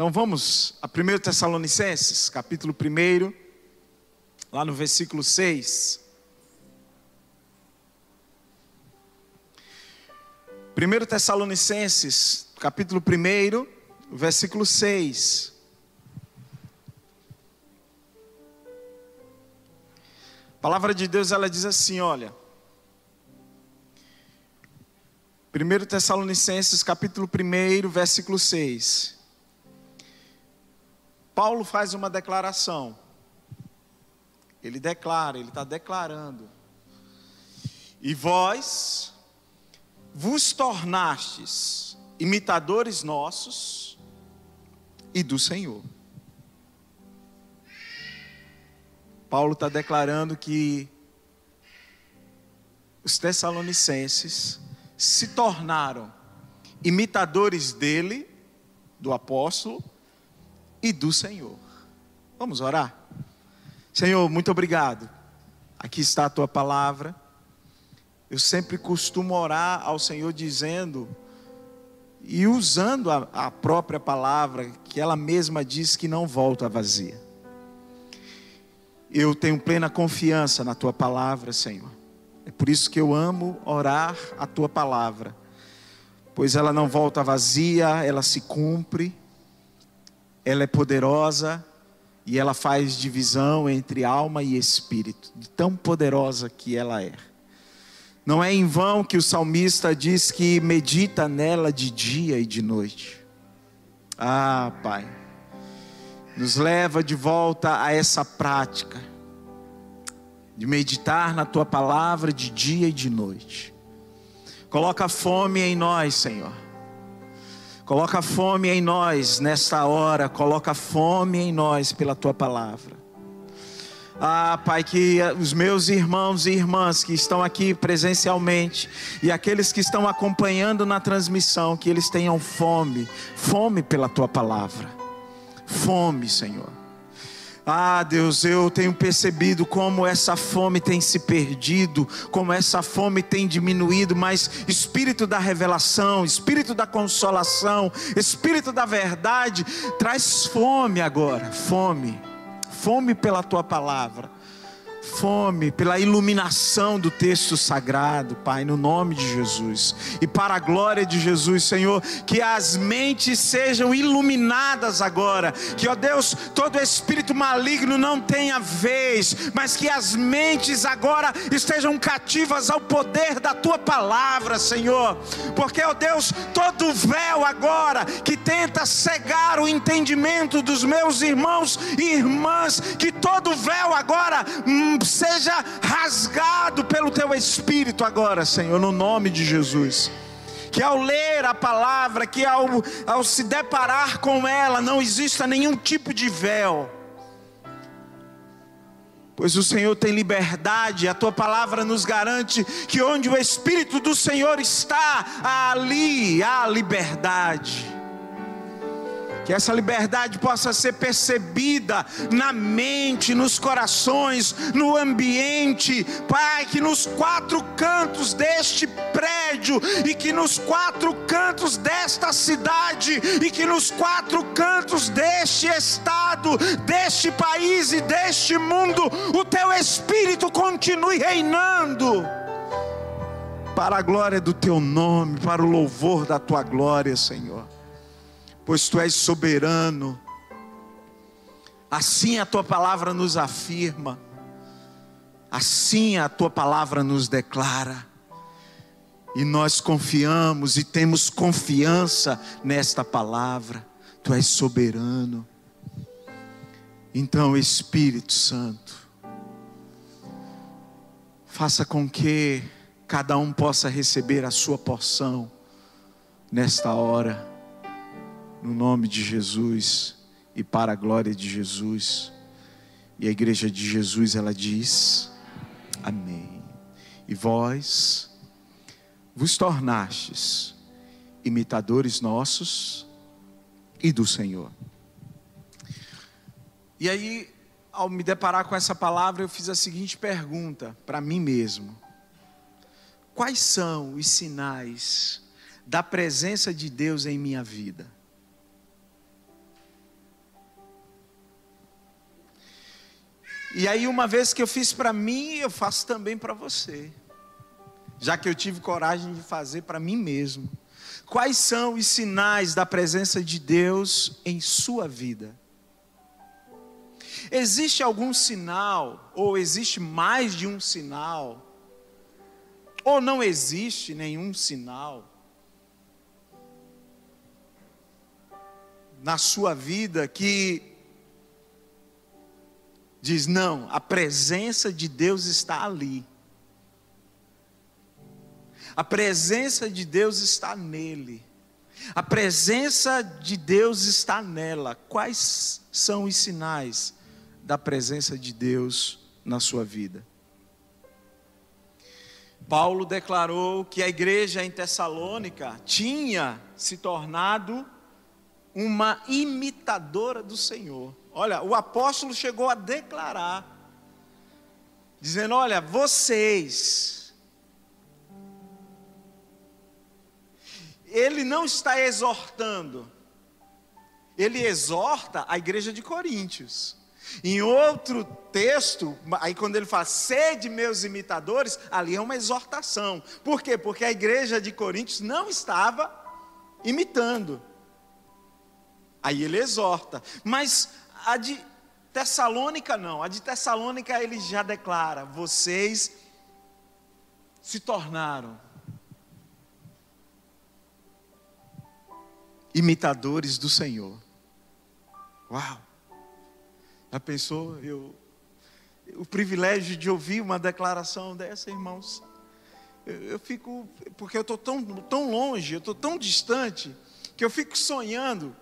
Então vamos a 1 Tessalonicenses, capítulo 1, lá no versículo 6. 1 Tessalonicenses, capítulo 1, versículo 6. A palavra de Deus ela diz assim, olha. 1 Tessalonicenses capítulo 1, versículo 6. Paulo faz uma declaração. Ele declara, ele está declarando. E vós vos tornastes imitadores nossos e do Senhor. Paulo está declarando que os Tessalonicenses se tornaram imitadores dele, do apóstolo e do Senhor. Vamos orar? Senhor, muito obrigado. Aqui está a tua palavra. Eu sempre costumo orar ao Senhor dizendo e usando a, a própria palavra, que ela mesma diz que não volta vazia. Eu tenho plena confiança na tua palavra, Senhor. É por isso que eu amo orar a tua palavra, pois ela não volta vazia, ela se cumpre, ela é poderosa e ela faz divisão entre alma e espírito, de tão poderosa que ela é. Não é em vão que o salmista diz que medita nela de dia e de noite. Ah, Pai, nos leva de volta a essa prática de meditar na tua palavra de dia e de noite. Coloca fome em nós, Senhor. Coloca fome em nós nesta hora, coloca fome em nós pela tua palavra. Ah, Pai, que os meus irmãos e irmãs que estão aqui presencialmente e aqueles que estão acompanhando na transmissão, que eles tenham fome, fome pela tua palavra. Fome, Senhor. Ah, Deus, eu tenho percebido como essa fome tem se perdido, como essa fome tem diminuído, mas Espírito da revelação, Espírito da consolação, Espírito da verdade, traz fome agora, fome, fome pela tua palavra fome pela iluminação do texto sagrado, Pai, no nome de Jesus. E para a glória de Jesus, Senhor, que as mentes sejam iluminadas agora. Que, ó Deus, todo espírito maligno não tenha vez, mas que as mentes agora estejam cativas ao poder da tua palavra, Senhor. Porque, ó Deus, todo véu agora que tenta cegar o entendimento dos meus irmãos e irmãs, que todo véu agora seja rasgado pelo teu espírito agora, Senhor, no nome de Jesus. Que ao ler a palavra, que ao, ao se deparar com ela, não exista nenhum tipo de véu. Pois o Senhor tem liberdade, a tua palavra nos garante que onde o Espírito do Senhor está, ali há liberdade que essa liberdade possa ser percebida na mente, nos corações, no ambiente, Pai, que nos quatro cantos deste prédio e que nos quatro cantos desta cidade e que nos quatro cantos deste estado, deste país e deste mundo, o teu espírito continue reinando. Para a glória do teu nome, para o louvor da tua glória, Senhor pois tu és soberano. Assim a tua palavra nos afirma, assim a tua palavra nos declara, e nós confiamos e temos confiança nesta palavra, tu és soberano. Então, Espírito Santo, faça com que cada um possa receber a sua porção nesta hora no nome de Jesus e para a glória de Jesus. E a igreja de Jesus ela diz: Amém. E vós vos tornastes imitadores nossos e do Senhor. E aí, ao me deparar com essa palavra, eu fiz a seguinte pergunta para mim mesmo: Quais são os sinais da presença de Deus em minha vida? E aí, uma vez que eu fiz para mim, eu faço também para você. Já que eu tive coragem de fazer para mim mesmo. Quais são os sinais da presença de Deus em sua vida? Existe algum sinal, ou existe mais de um sinal, ou não existe nenhum sinal na sua vida que diz: não, a presença de Deus está ali. A presença de Deus está nele. A presença de Deus está nela. Quais são os sinais da presença de Deus na sua vida? Paulo declarou que a igreja em Tessalônica tinha se tornado uma imitadora do Senhor. Olha, o apóstolo chegou a declarar, dizendo: Olha, vocês, ele não está exortando, ele exorta a igreja de Coríntios. Em outro texto, aí quando ele fala, sede meus imitadores, ali é uma exortação. Por quê? Porque a igreja de Coríntios não estava imitando. Aí ele exorta. Mas a de Tessalônica não. A de Tessalônica ele já declara: vocês se tornaram imitadores do Senhor. Uau! Já pensou? Eu, o privilégio de ouvir uma declaração dessa, irmãos. Eu, eu fico, porque eu estou tão, tão longe, eu estou tão distante, que eu fico sonhando,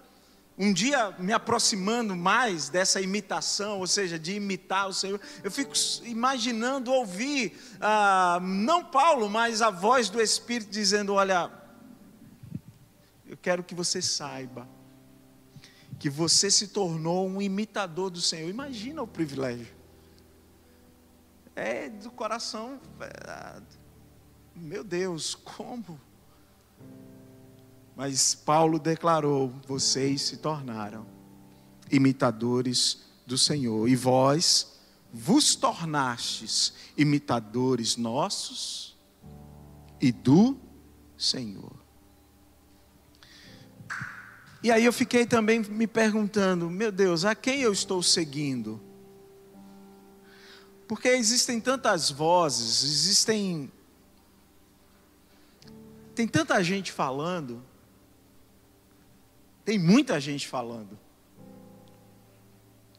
um dia me aproximando mais dessa imitação, ou seja, de imitar o Senhor. Eu fico imaginando ouvir, ah, não Paulo, mas a voz do Espírito dizendo: Olha, eu quero que você saiba que você se tornou um imitador do Senhor. Imagina o privilégio. É do coração. É, meu Deus, como? Mas Paulo declarou: vocês se tornaram imitadores do Senhor, e vós vos tornastes imitadores nossos e do Senhor. E aí eu fiquei também me perguntando, meu Deus, a quem eu estou seguindo? Porque existem tantas vozes, existem tem tanta gente falando, tem muita gente falando.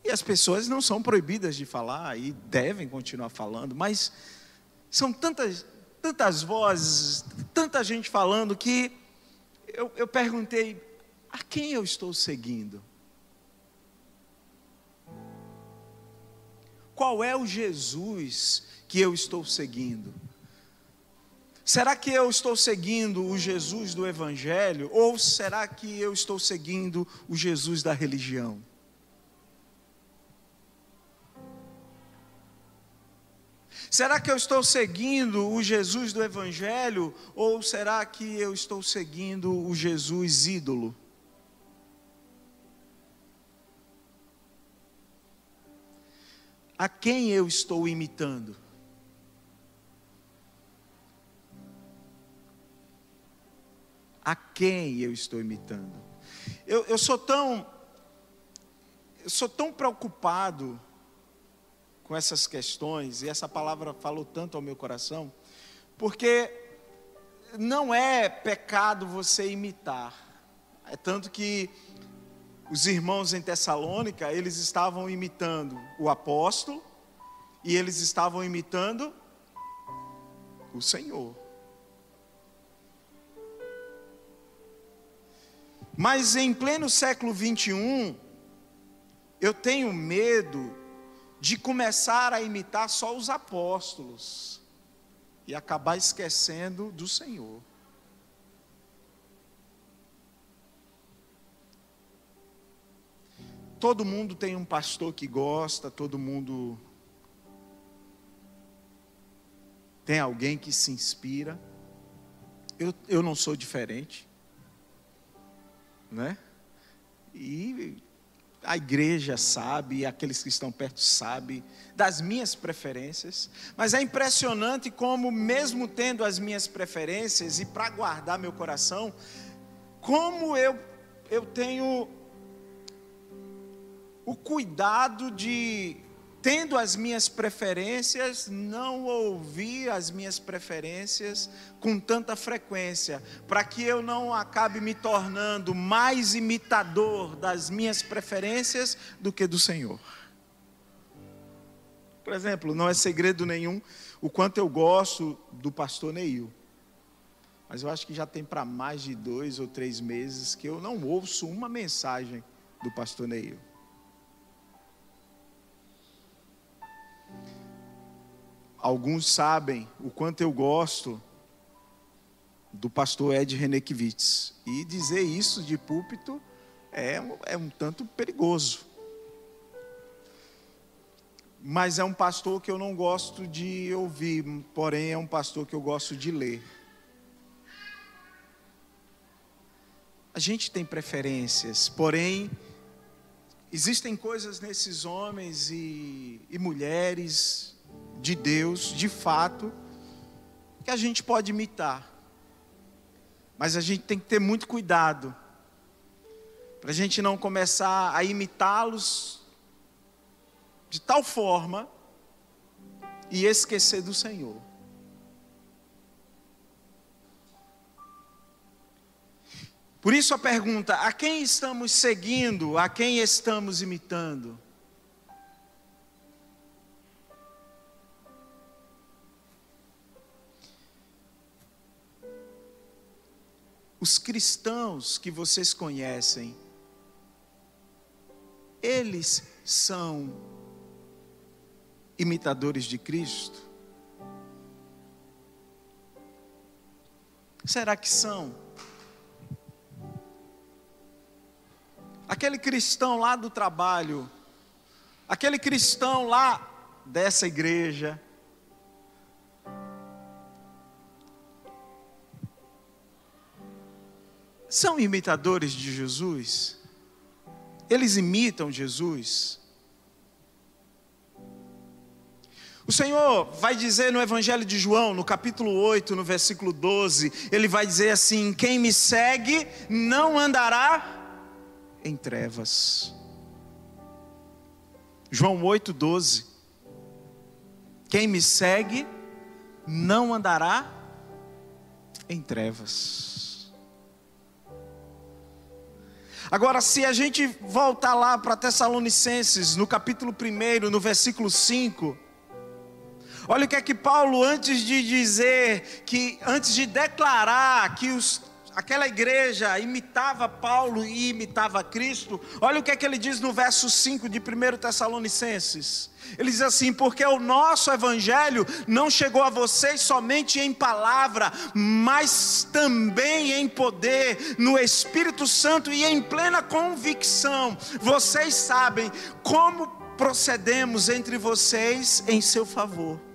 E as pessoas não são proibidas de falar e devem continuar falando, mas são tantas, tantas vozes, tanta gente falando que eu, eu perguntei, a quem eu estou seguindo? Qual é o Jesus que eu estou seguindo? Será que eu estou seguindo o Jesus do Evangelho ou será que eu estou seguindo o Jesus da religião? Será que eu estou seguindo o Jesus do Evangelho ou será que eu estou seguindo o Jesus ídolo? A quem eu estou imitando? A quem eu estou imitando? Eu, eu sou tão, eu sou tão preocupado com essas questões, e essa palavra falou tanto ao meu coração, porque não é pecado você imitar. É tanto que os irmãos em Tessalônica, eles estavam imitando o apóstolo e eles estavam imitando o Senhor. Mas em pleno século 21, eu tenho medo de começar a imitar só os apóstolos e acabar esquecendo do Senhor. Todo mundo tem um pastor que gosta, todo mundo tem alguém que se inspira. Eu, eu não sou diferente, né? E a igreja sabe, aqueles que estão perto sabem das minhas preferências, mas é impressionante como, mesmo tendo as minhas preferências e para guardar meu coração, como eu, eu tenho o cuidado de tendo as minhas preferências, não ouvir as minhas preferências com tanta frequência, para que eu não acabe me tornando mais imitador das minhas preferências do que do Senhor. Por exemplo, não é segredo nenhum o quanto eu gosto do pastor Neil. Mas eu acho que já tem para mais de dois ou três meses que eu não ouço uma mensagem do pastor Neil. Alguns sabem o quanto eu gosto do pastor Ed Renekiewicz. E dizer isso de púlpito é, é um tanto perigoso. Mas é um pastor que eu não gosto de ouvir, porém é um pastor que eu gosto de ler. A gente tem preferências, porém, existem coisas nesses homens e, e mulheres de Deus, de fato, que a gente pode imitar. Mas a gente tem que ter muito cuidado, para a gente não começar a imitá-los de tal forma e esquecer do Senhor. Por isso a pergunta: a quem estamos seguindo, a quem estamos imitando? Os cristãos que vocês conhecem, eles são imitadores de Cristo? Será que são? Aquele cristão lá do trabalho, aquele cristão lá dessa igreja, são imitadores de Jesus? Eles imitam Jesus? O Senhor vai dizer no Evangelho de João, no capítulo 8, no versículo 12, ele vai dizer assim: Quem me segue não andará em trevas. João 8, 12. Quem me segue não andará em trevas. Agora, se a gente voltar lá para Tessalonicenses, no capítulo 1, no versículo 5, olha o que é que Paulo, antes de dizer, que antes de declarar que os, aquela igreja imitava Paulo e imitava Cristo, olha o que é que ele diz no verso 5 de 1 Tessalonicenses. Ele diz assim: porque o nosso evangelho não chegou a vocês somente em palavra, mas também em poder, no Espírito Santo e em plena convicção. Vocês sabem como procedemos entre vocês em seu favor.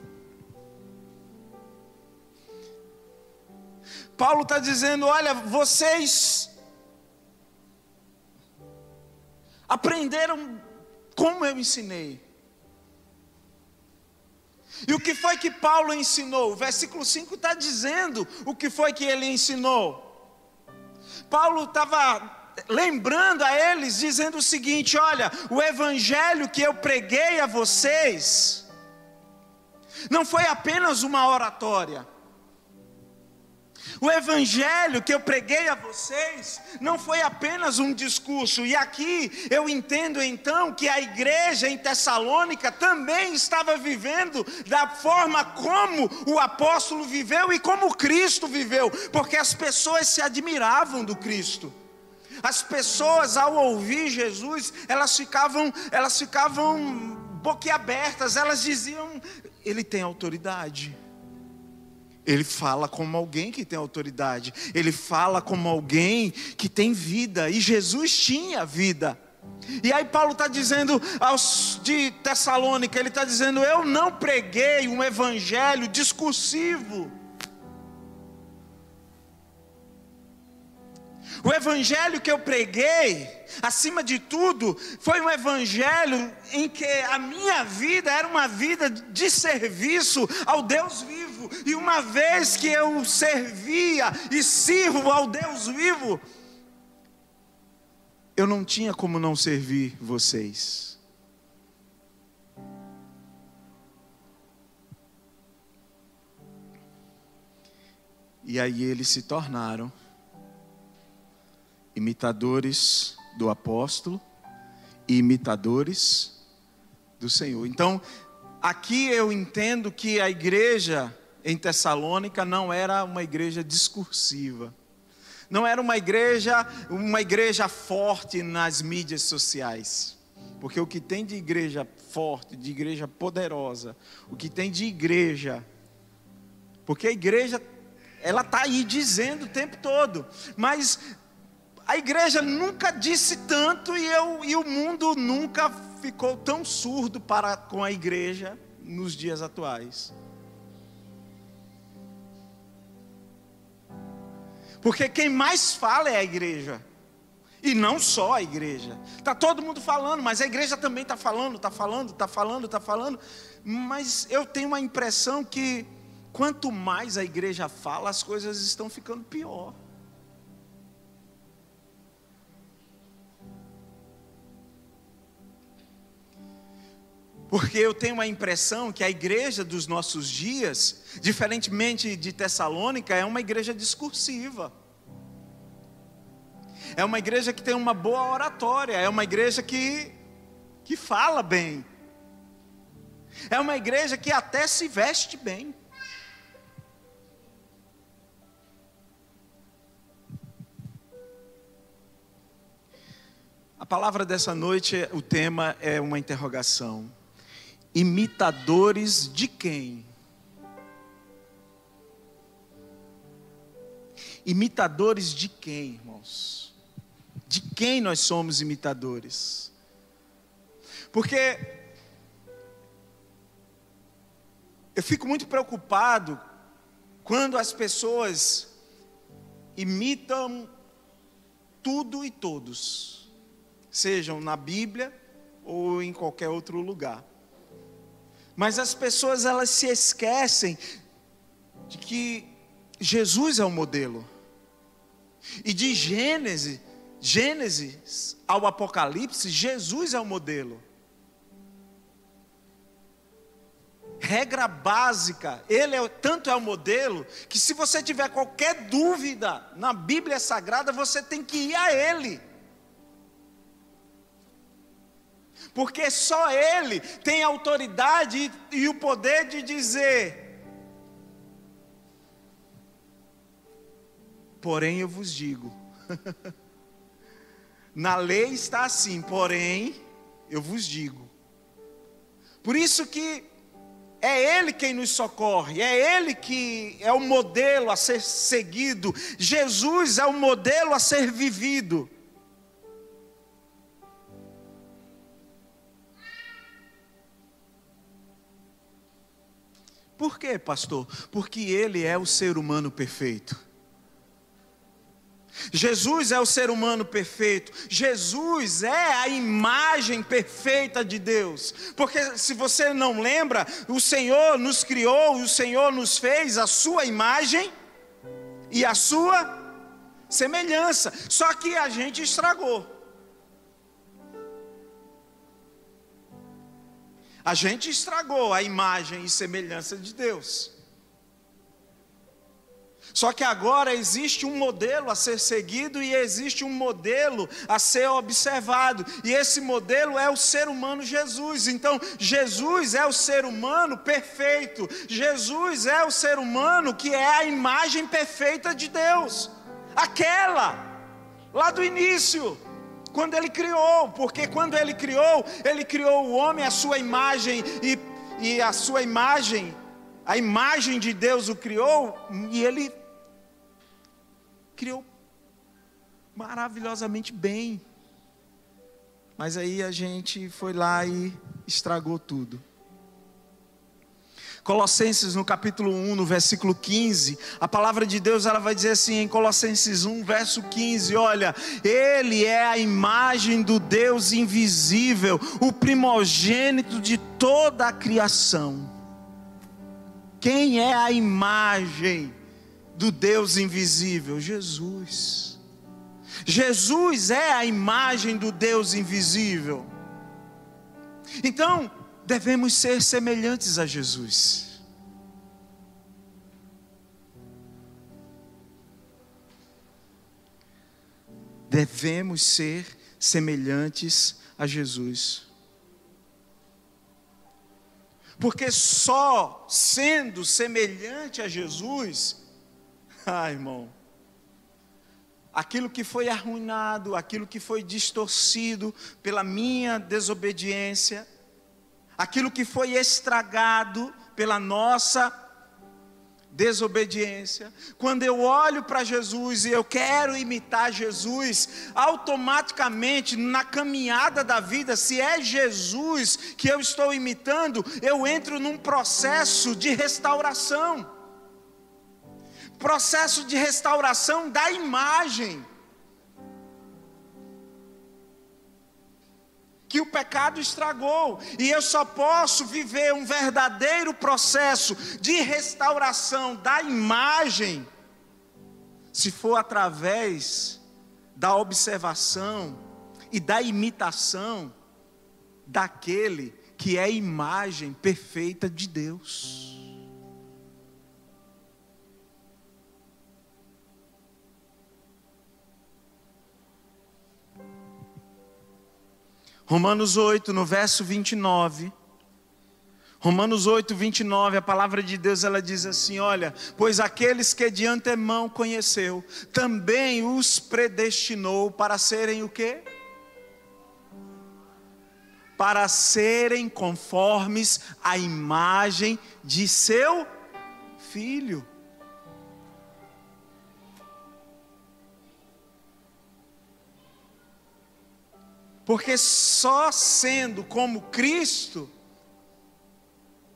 Paulo está dizendo: olha, vocês aprenderam como eu ensinei. E o que foi que Paulo ensinou? O versículo 5 está dizendo o que foi que ele ensinou. Paulo estava lembrando a eles, dizendo o seguinte: olha, o evangelho que eu preguei a vocês, não foi apenas uma oratória, o evangelho que eu preguei a vocês não foi apenas um discurso, e aqui eu entendo então que a igreja em Tessalônica também estava vivendo da forma como o apóstolo viveu e como Cristo viveu, porque as pessoas se admiravam do Cristo. As pessoas ao ouvir Jesus, elas ficavam, elas ficavam boquiabertas, elas diziam: ele tem autoridade. Ele fala como alguém que tem autoridade, ele fala como alguém que tem vida, e Jesus tinha vida. E aí Paulo está dizendo aos de Tessalônica, ele está dizendo: Eu não preguei um evangelho discursivo. O evangelho que eu preguei, acima de tudo, foi um evangelho em que a minha vida era uma vida de serviço ao Deus vivo. E uma vez que eu servia e sirvo ao Deus vivo, eu não tinha como não servir vocês. E aí eles se tornaram imitadores do apóstolo e imitadores do Senhor. Então, aqui eu entendo que a igreja em Tessalônica não era uma igreja discursiva. Não era uma igreja, uma igreja forte nas mídias sociais. Porque o que tem de igreja forte, de igreja poderosa, o que tem de igreja, porque a igreja ela está aí dizendo o tempo todo, mas a igreja nunca disse tanto e, eu, e o mundo nunca ficou tão surdo para com a igreja nos dias atuais. Porque quem mais fala é a igreja. E não só a igreja. Está todo mundo falando, mas a igreja também está falando, está falando, está falando, está falando. Mas eu tenho uma impressão que quanto mais a igreja fala, as coisas estão ficando pior. Porque eu tenho a impressão que a igreja dos nossos dias, diferentemente de Tessalônica, é uma igreja discursiva. É uma igreja que tem uma boa oratória, é uma igreja que, que fala bem. É uma igreja que até se veste bem. A palavra dessa noite, o tema é uma interrogação imitadores de quem? Imitadores de quem, irmãos? De quem nós somos imitadores? Porque eu fico muito preocupado quando as pessoas imitam tudo e todos, sejam na Bíblia ou em qualquer outro lugar. Mas as pessoas elas se esquecem de que Jesus é o modelo. E de Gênesis, Gênesis ao Apocalipse, Jesus é o modelo. Regra básica, ele é, tanto é o modelo que se você tiver qualquer dúvida na Bíblia Sagrada, você tem que ir a ele. Porque só Ele tem autoridade e o poder de dizer: Porém eu vos digo, na lei está assim, porém eu vos digo. Por isso que é Ele quem nos socorre, é Ele que é o modelo a ser seguido, Jesus é o modelo a ser vivido. Por quê, pastor? Porque ele é o ser humano perfeito. Jesus é o ser humano perfeito. Jesus é a imagem perfeita de Deus. Porque se você não lembra, o Senhor nos criou, o Senhor nos fez a sua imagem e a sua semelhança. Só que a gente estragou. A gente estragou a imagem e semelhança de Deus. Só que agora existe um modelo a ser seguido e existe um modelo a ser observado. E esse modelo é o ser humano Jesus. Então, Jesus é o ser humano perfeito. Jesus é o ser humano que é a imagem perfeita de Deus. Aquela lá do início quando ele criou, porque quando ele criou, ele criou o homem à sua imagem e, e a sua imagem, a imagem de Deus o criou e ele criou maravilhosamente bem. Mas aí a gente foi lá e estragou tudo. Colossenses no capítulo 1, no versículo 15, a palavra de Deus ela vai dizer assim em Colossenses 1, verso 15, olha, ele é a imagem do Deus invisível, o primogênito de toda a criação. Quem é a imagem do Deus invisível? Jesus. Jesus é a imagem do Deus invisível. Então, devemos ser semelhantes a Jesus. Devemos ser semelhantes a Jesus. Porque só sendo semelhante a Jesus, ah, irmão, aquilo que foi arruinado, aquilo que foi distorcido pela minha desobediência, aquilo que foi estragado pela nossa desobediência. Quando eu olho para Jesus e eu quero imitar Jesus, automaticamente na caminhada da vida, se é Jesus que eu estou imitando, eu entro num processo de restauração. Processo de restauração da imagem. Que o pecado estragou, e eu só posso viver um verdadeiro processo de restauração da imagem, se for através da observação e da imitação daquele que é a imagem perfeita de Deus. Romanos 8, no verso 29. Romanos 8, 29, a palavra de Deus ela diz assim: Olha, pois aqueles que de antemão conheceu, também os predestinou para serem o quê? Para serem conformes à imagem de seu filho. Porque só sendo como Cristo,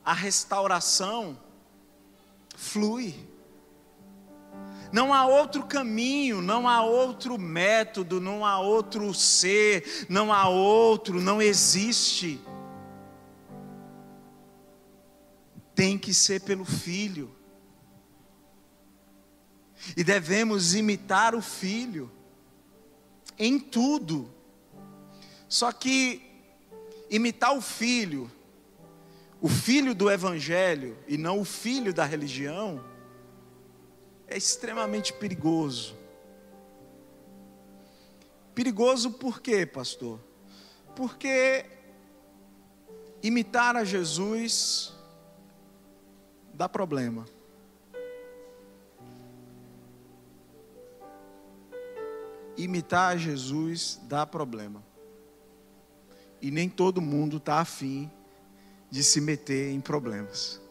a restauração flui. Não há outro caminho, não há outro método, não há outro ser, não há outro, não existe. Tem que ser pelo Filho. E devemos imitar o Filho em tudo só que imitar o filho, o filho do evangelho e não o filho da religião, é extremamente perigoso. Perigoso por quê, pastor? Porque imitar a Jesus dá problema. Imitar a Jesus dá problema. E nem todo mundo está afim de se meter em problemas.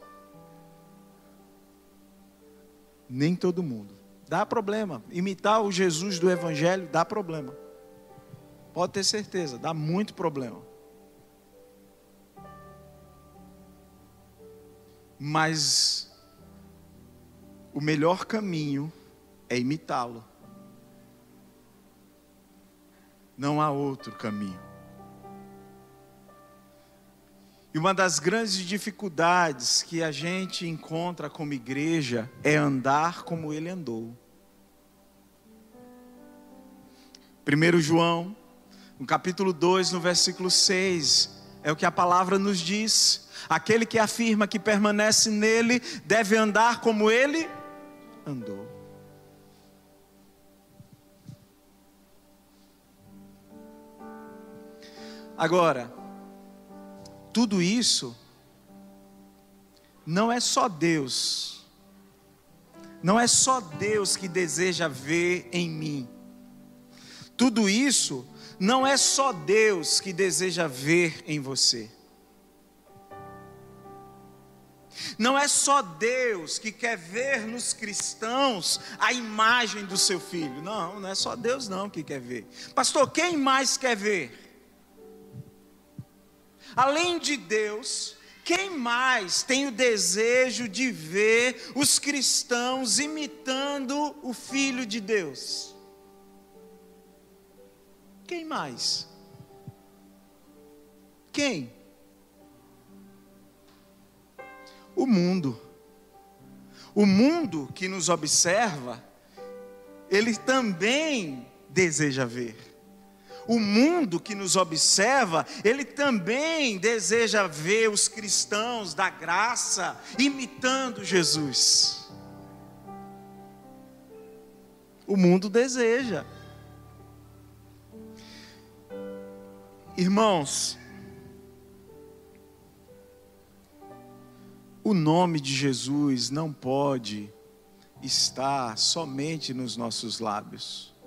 Nem todo mundo. Dá problema. Imitar o Jesus do Evangelho dá problema. Pode ter certeza, dá muito problema. Mas o melhor caminho é imitá-lo. Não há outro caminho. E uma das grandes dificuldades que a gente encontra como igreja é andar como ele andou. 1 João, no capítulo 2, no versículo 6, é o que a palavra nos diz. Aquele que afirma que permanece nele deve andar como ele andou. Agora, tudo isso não é só Deus, não é só Deus que deseja ver em mim. Tudo isso não é só Deus que deseja ver em você. Não é só Deus que quer ver nos cristãos a imagem do seu filho. Não, não é só Deus não que quer ver. Pastor, quem mais quer ver? Além de Deus, Quem mais tem o desejo de ver os cristãos imitando o Filho de Deus? Quem mais? Quem? O mundo. O mundo que nos observa, ele também deseja ver o mundo que nos observa, ele também deseja ver os cristãos da graça imitando Jesus. O mundo deseja. Irmãos, o nome de Jesus não pode estar somente nos nossos lábios.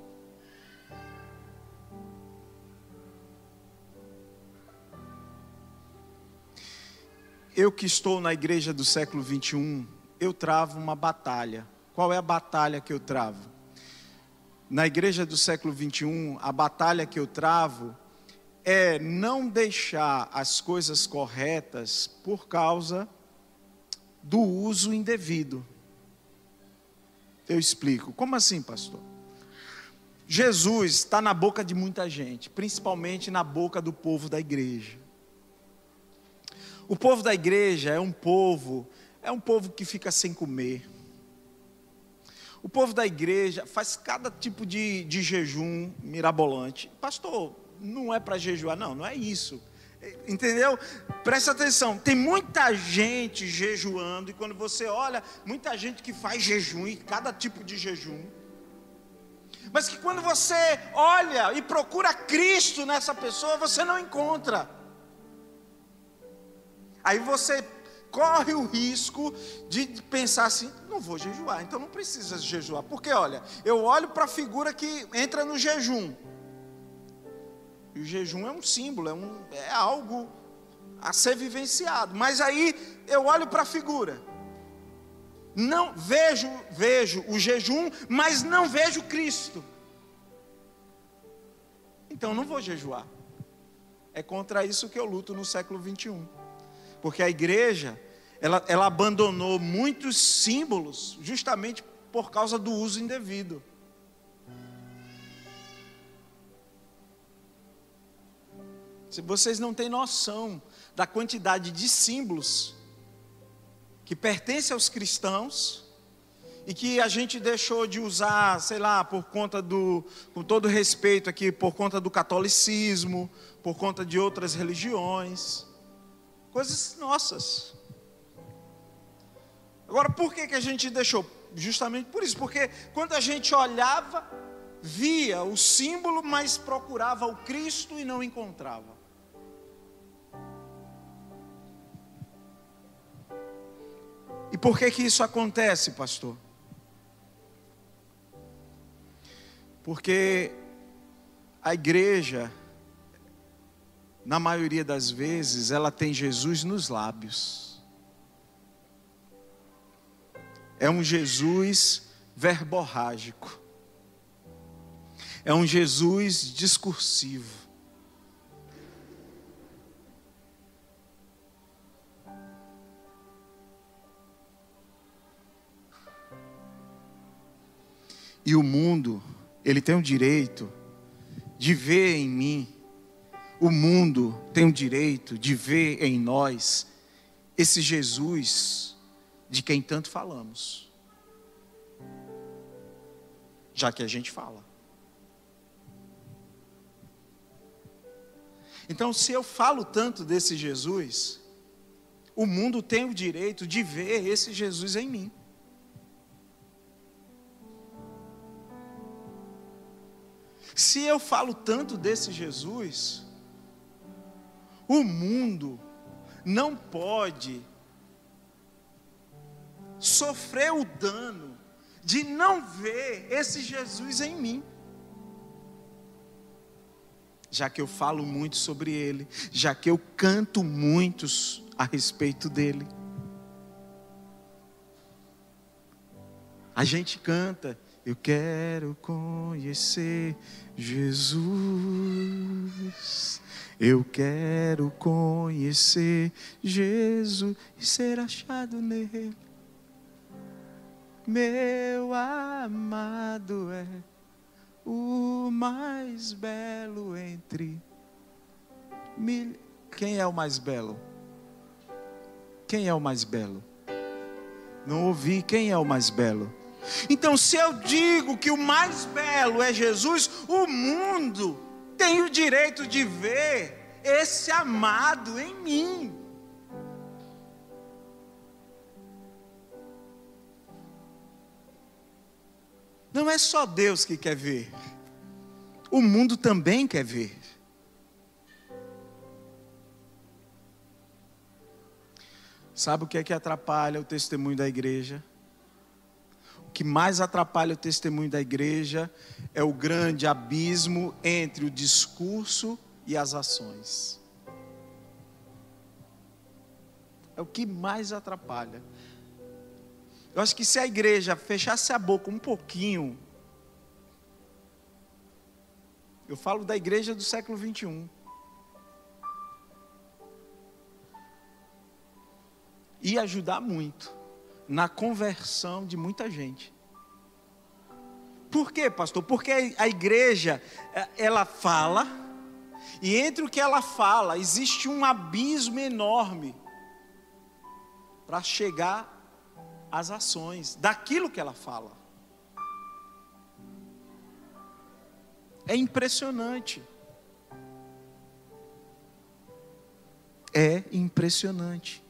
Eu que estou na igreja do século 21, eu travo uma batalha. Qual é a batalha que eu travo? Na igreja do século 21, a batalha que eu travo é não deixar as coisas corretas por causa do uso indevido. Eu explico. Como assim, pastor? Jesus está na boca de muita gente, principalmente na boca do povo da igreja. O povo da igreja é um povo, é um povo que fica sem comer. O povo da igreja faz cada tipo de, de jejum mirabolante. Pastor, não é para jejuar, não, não é isso. Entendeu? Presta atenção, tem muita gente jejuando, e quando você olha, muita gente que faz jejum, e cada tipo de jejum. Mas que quando você olha e procura Cristo nessa pessoa, você não encontra. Aí você corre o risco de pensar assim: não vou jejuar, então não precisa jejuar. Porque olha, eu olho para a figura que entra no jejum. E o jejum é um símbolo, é, um, é algo a ser vivenciado. Mas aí eu olho para a figura. Não vejo, vejo o jejum, mas não vejo Cristo. Então não vou jejuar. É contra isso que eu luto no século 21 porque a igreja ela, ela abandonou muitos símbolos justamente por causa do uso indevido. Se vocês não têm noção da quantidade de símbolos que pertencem aos cristãos e que a gente deixou de usar, sei lá, por conta do, com todo respeito aqui, por conta do catolicismo, por conta de outras religiões coisas nossas. Agora, por que, que a gente deixou? Justamente por isso, porque quando a gente olhava, via o símbolo, mas procurava o Cristo e não encontrava. E por que que isso acontece, pastor? Porque a igreja na maioria das vezes, ela tem Jesus nos lábios. É um Jesus verborrágico. É um Jesus discursivo. E o mundo, ele tem o direito de ver em mim o mundo tem o direito de ver em nós esse Jesus de quem tanto falamos. Já que a gente fala. Então, se eu falo tanto desse Jesus, o mundo tem o direito de ver esse Jesus em mim. Se eu falo tanto desse Jesus, o mundo não pode sofrer o dano de não ver esse Jesus em mim. Já que eu falo muito sobre ele, já que eu canto muitos a respeito dele. A gente canta, eu quero conhecer Jesus Eu quero conhecer Jesus e ser achado nele. Meu amado é o mais belo entre mil. Quem é o mais belo? Quem é o mais belo? Não ouvi. Quem é o mais belo? Então, se eu digo que o mais belo é Jesus, o mundo tem o direito de ver esse amado em mim. Não é só Deus que quer ver, o mundo também quer ver. Sabe o que é que atrapalha o testemunho da igreja? Que mais atrapalha o testemunho da igreja é o grande abismo entre o discurso e as ações. É o que mais atrapalha. Eu acho que se a igreja fechasse a boca um pouquinho, eu falo da igreja do século 21. Ia ajudar muito na conversão de muita gente. Por quê, pastor? Porque a igreja, é, ela fala, e entre o que ela fala, existe um abismo enorme para chegar às ações daquilo que ela fala. É impressionante. É impressionante.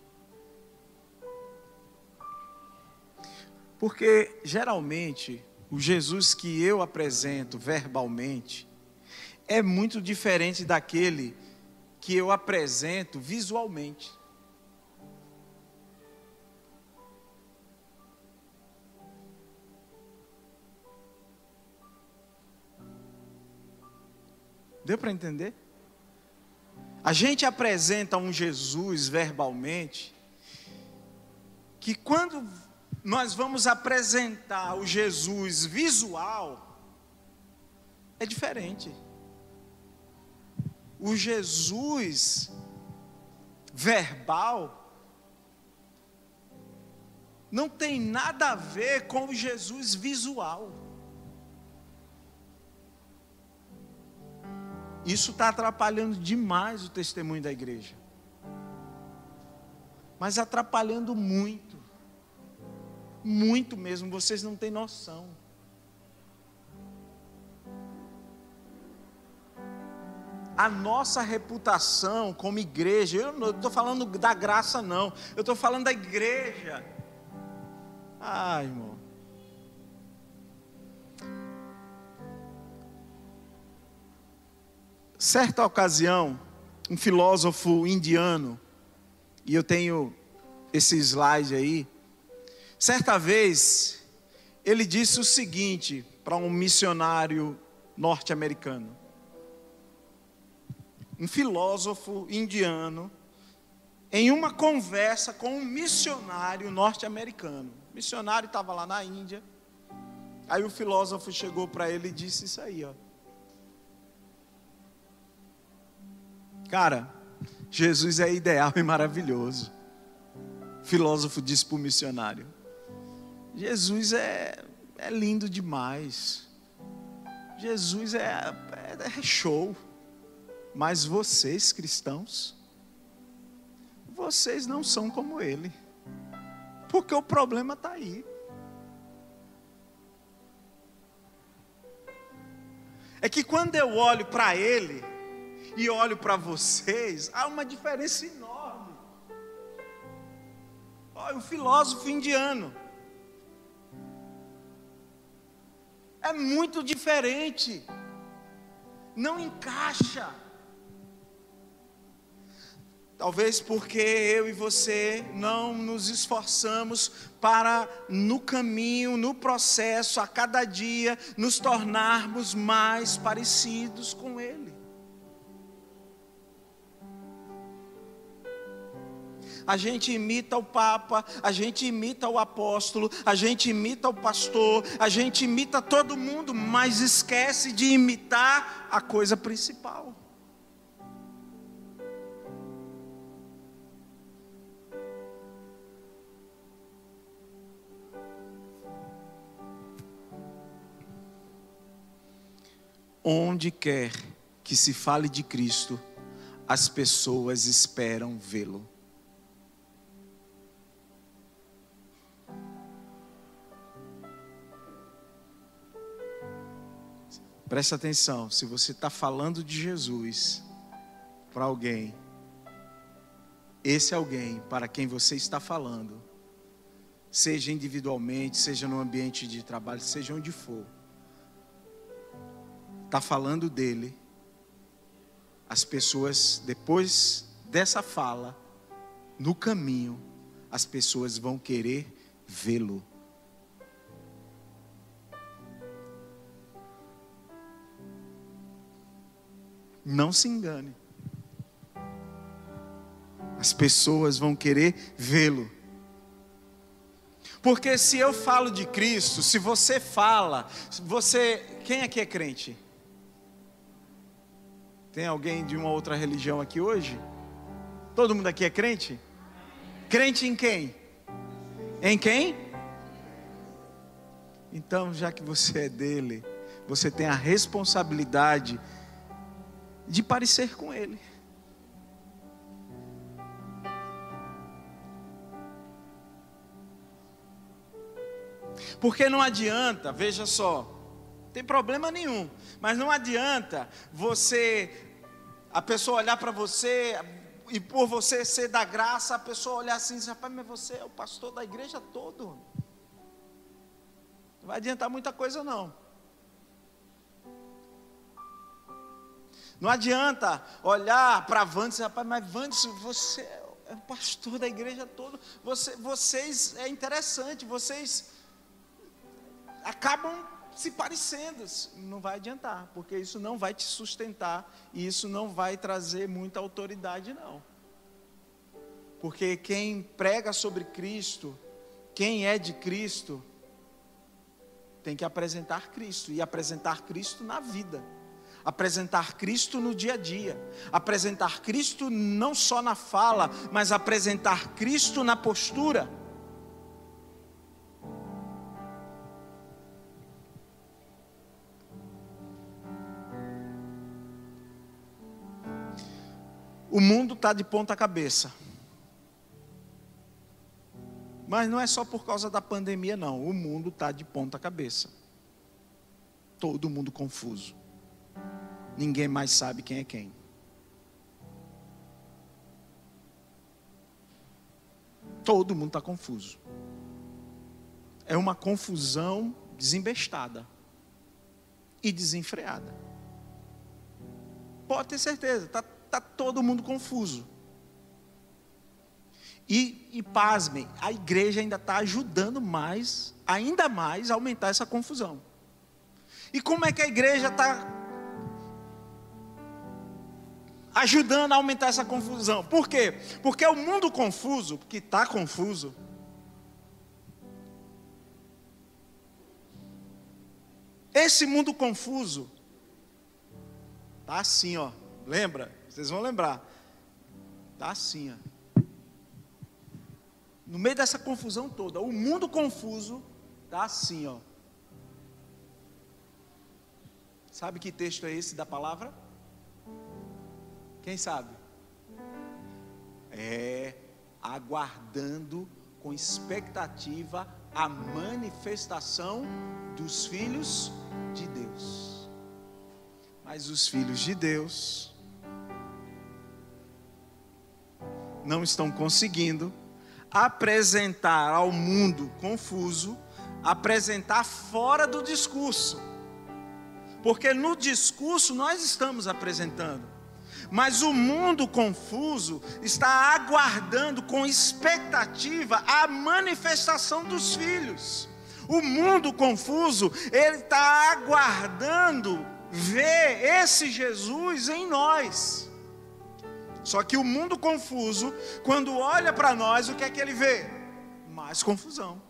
Porque geralmente o Jesus que eu apresento verbalmente é muito diferente daquele que eu apresento visualmente. Deu para entender? A gente apresenta um Jesus verbalmente que quando nós vamos apresentar o Jesus visual, é diferente. O Jesus verbal não tem nada a ver com o Jesus visual. Isso está atrapalhando demais o testemunho da igreja. Mas atrapalhando muito. Muito mesmo, vocês não têm noção. A nossa reputação como igreja, eu não estou falando da graça, não, eu estou falando da igreja. Ai, irmão. Certa ocasião, um filósofo indiano, e eu tenho esse slide aí, Certa vez, ele disse o seguinte para um missionário norte-americano. Um filósofo indiano, em uma conversa com um missionário norte-americano. Missionário estava lá na Índia. Aí o filósofo chegou para ele e disse isso aí, ó. Cara, Jesus é ideal e maravilhoso. O filósofo disse para o missionário. Jesus é, é lindo demais. Jesus é, é, é show. Mas vocês, cristãos, vocês não são como ele. Porque o problema está aí. É que quando eu olho para ele e olho para vocês, há uma diferença enorme. Olha, o filósofo indiano. É muito diferente, não encaixa. Talvez porque eu e você não nos esforçamos para, no caminho, no processo, a cada dia, nos tornarmos mais parecidos com Ele. A gente imita o Papa, a gente imita o apóstolo, a gente imita o pastor, a gente imita todo mundo, mas esquece de imitar a coisa principal. Onde quer que se fale de Cristo, as pessoas esperam vê-lo. Preste atenção, se você está falando de Jesus para alguém, esse alguém para quem você está falando, seja individualmente, seja no ambiente de trabalho, seja onde for, está falando dele, as pessoas, depois dessa fala, no caminho, as pessoas vão querer vê-lo. Não se engane. As pessoas vão querer vê-lo. Porque se eu falo de Cristo, se você fala, você, quem aqui é crente? Tem alguém de uma outra religião aqui hoje? Todo mundo aqui é crente? Crente em quem? Em quem? Então, já que você é dele, você tem a responsabilidade de parecer com Ele. Porque não adianta, veja só, tem problema nenhum, mas não adianta você, a pessoa olhar para você e por você ser da graça, a pessoa olhar assim e dizer, rapaz, mas você é o pastor da igreja todo. Não vai adiantar muita coisa não. Não adianta olhar para Vandes e rapaz, mas Vandes, você é o pastor da igreja toda. Você, vocês, é interessante, vocês acabam se parecendo. Não vai adiantar, porque isso não vai te sustentar e isso não vai trazer muita autoridade, não. Porque quem prega sobre Cristo, quem é de Cristo, tem que apresentar Cristo e apresentar Cristo na vida apresentar Cristo no dia a dia, apresentar Cristo não só na fala, mas apresentar Cristo na postura. O mundo está de ponta cabeça. Mas não é só por causa da pandemia, não. O mundo está de ponta cabeça. Todo mundo confuso ninguém mais sabe quem é quem. Todo mundo está confuso. É uma confusão desembestada e desenfreada. Pode ter certeza, está tá todo mundo confuso. E, e pasmem, a igreja ainda está ajudando mais, ainda mais, a aumentar essa confusão. E como é que a igreja está ajudando a aumentar essa confusão. Por quê? Porque o mundo confuso, que está confuso, esse mundo confuso, tá assim, ó. Lembra? Vocês vão lembrar. Tá assim, ó. No meio dessa confusão toda, o mundo confuso tá assim, ó. Sabe que texto é esse da palavra? Quem sabe? É aguardando com expectativa a manifestação dos filhos de Deus. Mas os filhos de Deus não estão conseguindo apresentar ao mundo confuso, apresentar fora do discurso. Porque no discurso nós estamos apresentando mas o mundo confuso está aguardando com expectativa a manifestação dos filhos. O mundo confuso, ele está aguardando ver esse Jesus em nós. Só que o mundo confuso, quando olha para nós, o que é que ele vê? Mais confusão.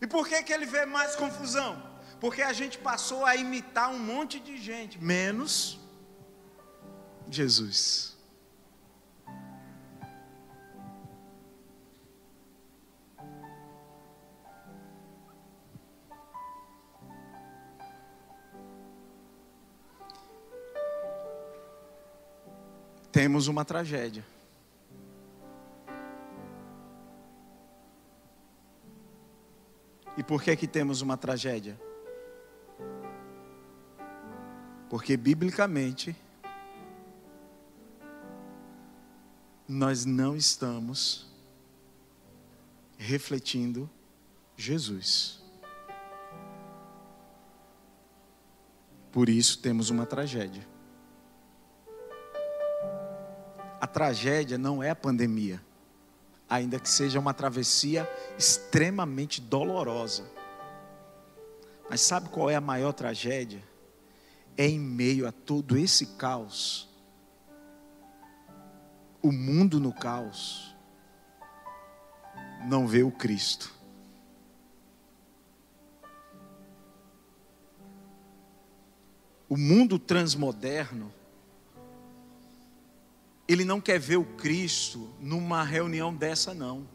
E por que, que ele vê mais confusão? porque a gente passou a imitar um monte de gente, menos Jesus. Temos uma tragédia. E por que que temos uma tragédia? Porque biblicamente nós não estamos refletindo Jesus. Por isso temos uma tragédia. A tragédia não é a pandemia, ainda que seja uma travessia extremamente dolorosa. Mas sabe qual é a maior tragédia? É em meio a todo esse caos, o mundo no caos, não vê o Cristo. O mundo transmoderno, ele não quer ver o Cristo numa reunião dessa, não.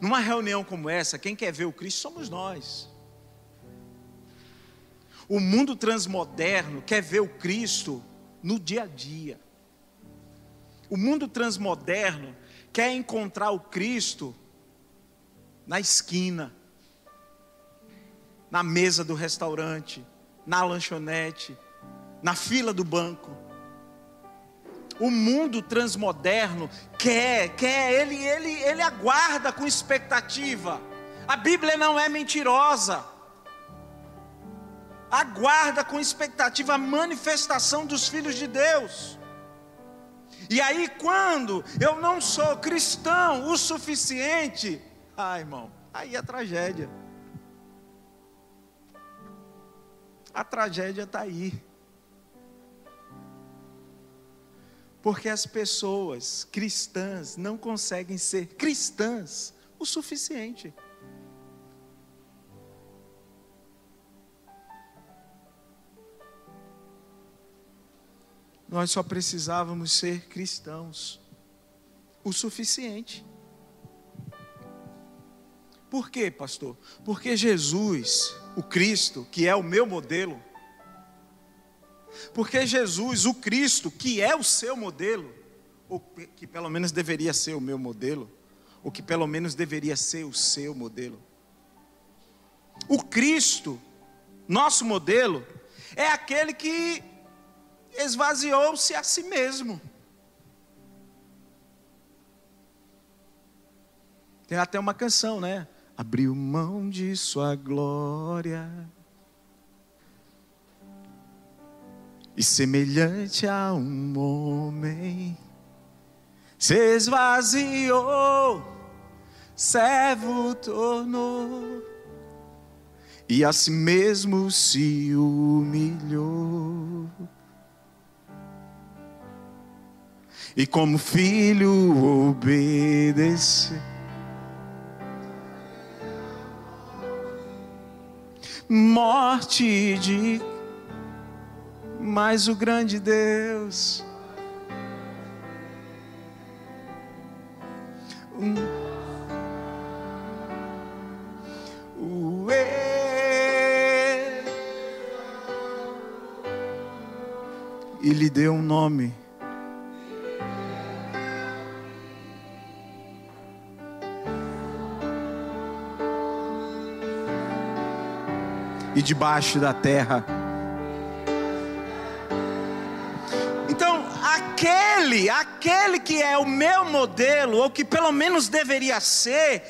Numa reunião como essa, quem quer ver o Cristo somos nós. O mundo transmoderno quer ver o Cristo no dia a dia. O mundo transmoderno quer encontrar o Cristo na esquina, na mesa do restaurante, na lanchonete, na fila do banco. O mundo transmoderno quer, quer, ele, ele, ele aguarda com expectativa. A Bíblia não é mentirosa. Aguarda com expectativa a manifestação dos filhos de Deus. E aí, quando eu não sou cristão o suficiente, ah, irmão, aí é tragédia. A tragédia está aí. Porque as pessoas cristãs não conseguem ser cristãs o suficiente. Nós só precisávamos ser cristãos o suficiente. Por quê, pastor? Porque Jesus, o Cristo, que é o meu modelo, porque Jesus, o Cristo, que é o seu modelo, ou que pelo menos deveria ser o meu modelo, ou que pelo menos deveria ser o seu modelo. O Cristo, nosso modelo, é aquele que esvaziou-se a si mesmo. Tem até uma canção, né? Abriu mão de sua glória. E semelhante a um homem, se esvaziou, servo tornou, e a si mesmo se humilhou. E como filho obedecer. Morte de mas o grande Deus. Um, e lhe deu um nome debaixo da terra. Então, aquele, aquele que é o meu modelo, ou que pelo menos deveria ser,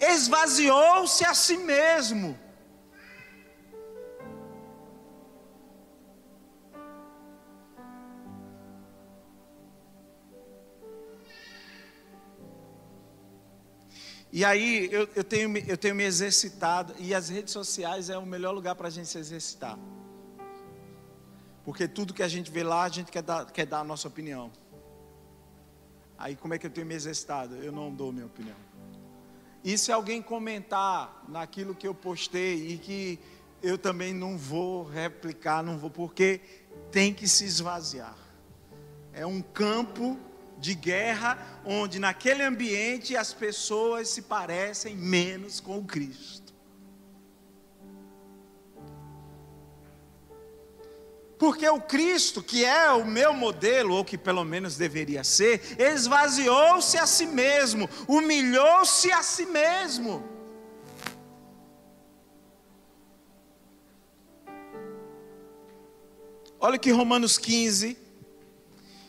esvaziou-se a si mesmo. E aí eu, eu, tenho, eu tenho me exercitado, e as redes sociais é o melhor lugar para a gente se exercitar. Porque tudo que a gente vê lá, a gente quer dar, quer dar a nossa opinião. Aí como é que eu tenho me exercitado? Eu não dou minha opinião. E se alguém comentar naquilo que eu postei e que eu também não vou replicar, não vou, porque tem que se esvaziar. É um campo de guerra, onde naquele ambiente as pessoas se parecem menos com o Cristo. Porque o Cristo, que é o meu modelo, ou que pelo menos deveria ser, esvaziou-se a si mesmo, humilhou-se a si mesmo. Olha que Romanos 15.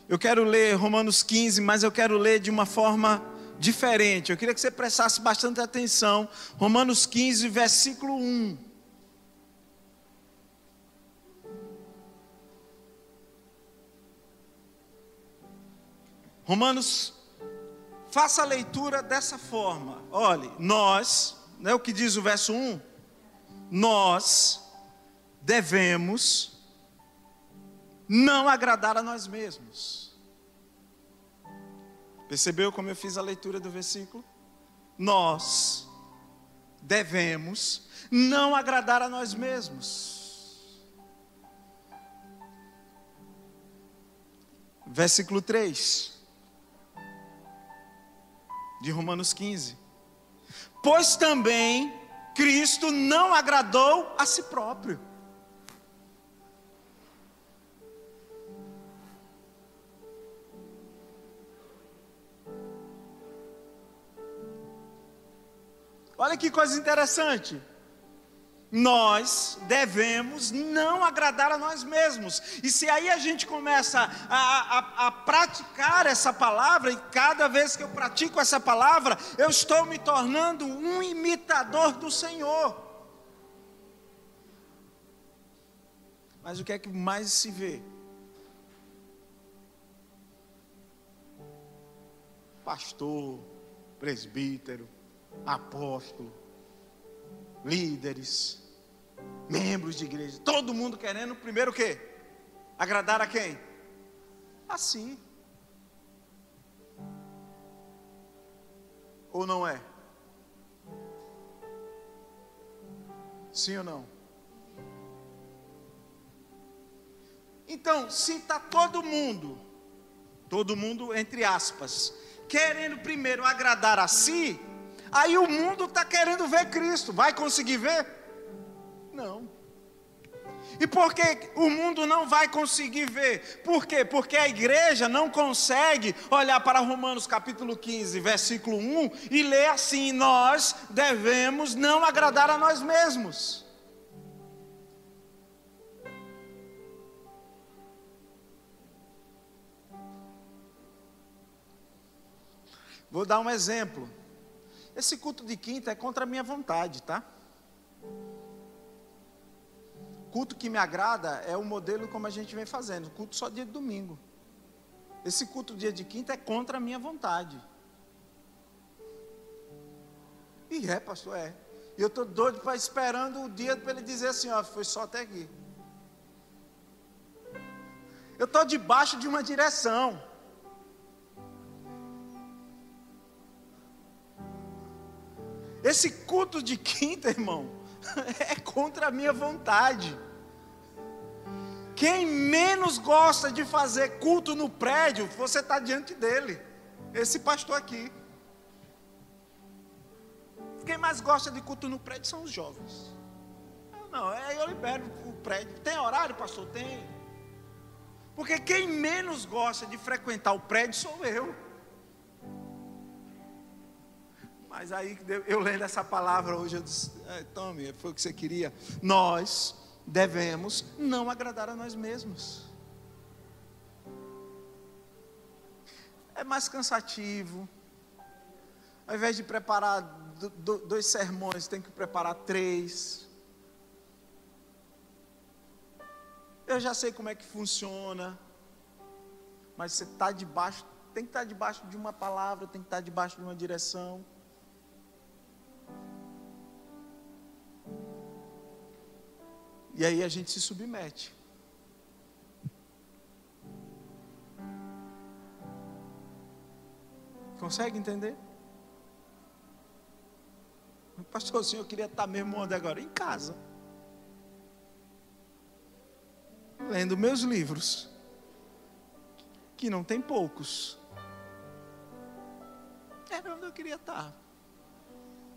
Eu quero ler Romanos 15, mas eu quero ler de uma forma diferente. Eu queria que você prestasse bastante atenção. Romanos 15, versículo 1. Romanos, faça a leitura dessa forma. Olhe, nós, né, o que diz o verso 1? Nós devemos não agradar a nós mesmos. Percebeu como eu fiz a leitura do versículo? Nós devemos não agradar a nós mesmos. Versículo 3 de Romanos 15. Pois também Cristo não agradou a si próprio. Olha que coisa interessante. Nós devemos não agradar a nós mesmos. E se aí a gente começa a, a, a, praticar essa palavra, e cada vez que eu pratico essa palavra, eu estou me tornando um imitador do Senhor. Mas o que é que mais se vê? Pastor, presbítero, apóstolo, líderes, membros de igreja, todo mundo querendo primeiro o quê? Agradar a quem? A si. Ou não é? Sim ou não? Então, se está todo mundo, todo mundo entre aspas, querendo primeiro agradar a si, Aí o mundo está querendo ver Cristo. Vai conseguir ver? Não. E por que o mundo não vai conseguir ver? Por quê? Porque a igreja não consegue olhar para Romanos capítulo 15, versículo 1 e ler assim: Nós devemos não agradar a nós mesmos. Vou dar um exemplo. Esse culto de quinta é contra a minha vontade, tá? Culto que me agrada é o modelo como a gente vem fazendo, culto só dia de domingo. Esse culto dia de quinta é contra a minha vontade. E é, pastor, é. E eu estou doido para esperando o dia para ele dizer assim, ó, foi só até aqui. Eu estou debaixo de uma direção. Esse culto de quinta, irmão, é contra a minha vontade. Quem menos gosta de fazer culto no prédio, você está diante dele. Esse pastor aqui. Quem mais gosta de culto no prédio são os jovens. Não, é eu libero o prédio. Tem horário, pastor? Tem. Porque quem menos gosta de frequentar o prédio sou eu. Mas aí eu lendo essa palavra hoje, eu disse, é, tome, foi o que você queria. Nós devemos não agradar a nós mesmos. É mais cansativo. Ao invés de preparar dois sermões, tem que preparar três. Eu já sei como é que funciona. Mas você está debaixo, tem que estar debaixo de uma palavra, tem que estar debaixo de uma direção. E aí a gente se submete. Consegue entender? Pastor, o senhor queria estar mesmo onde agora? Em casa. Lendo meus livros. Que não tem poucos. Era onde eu queria estar.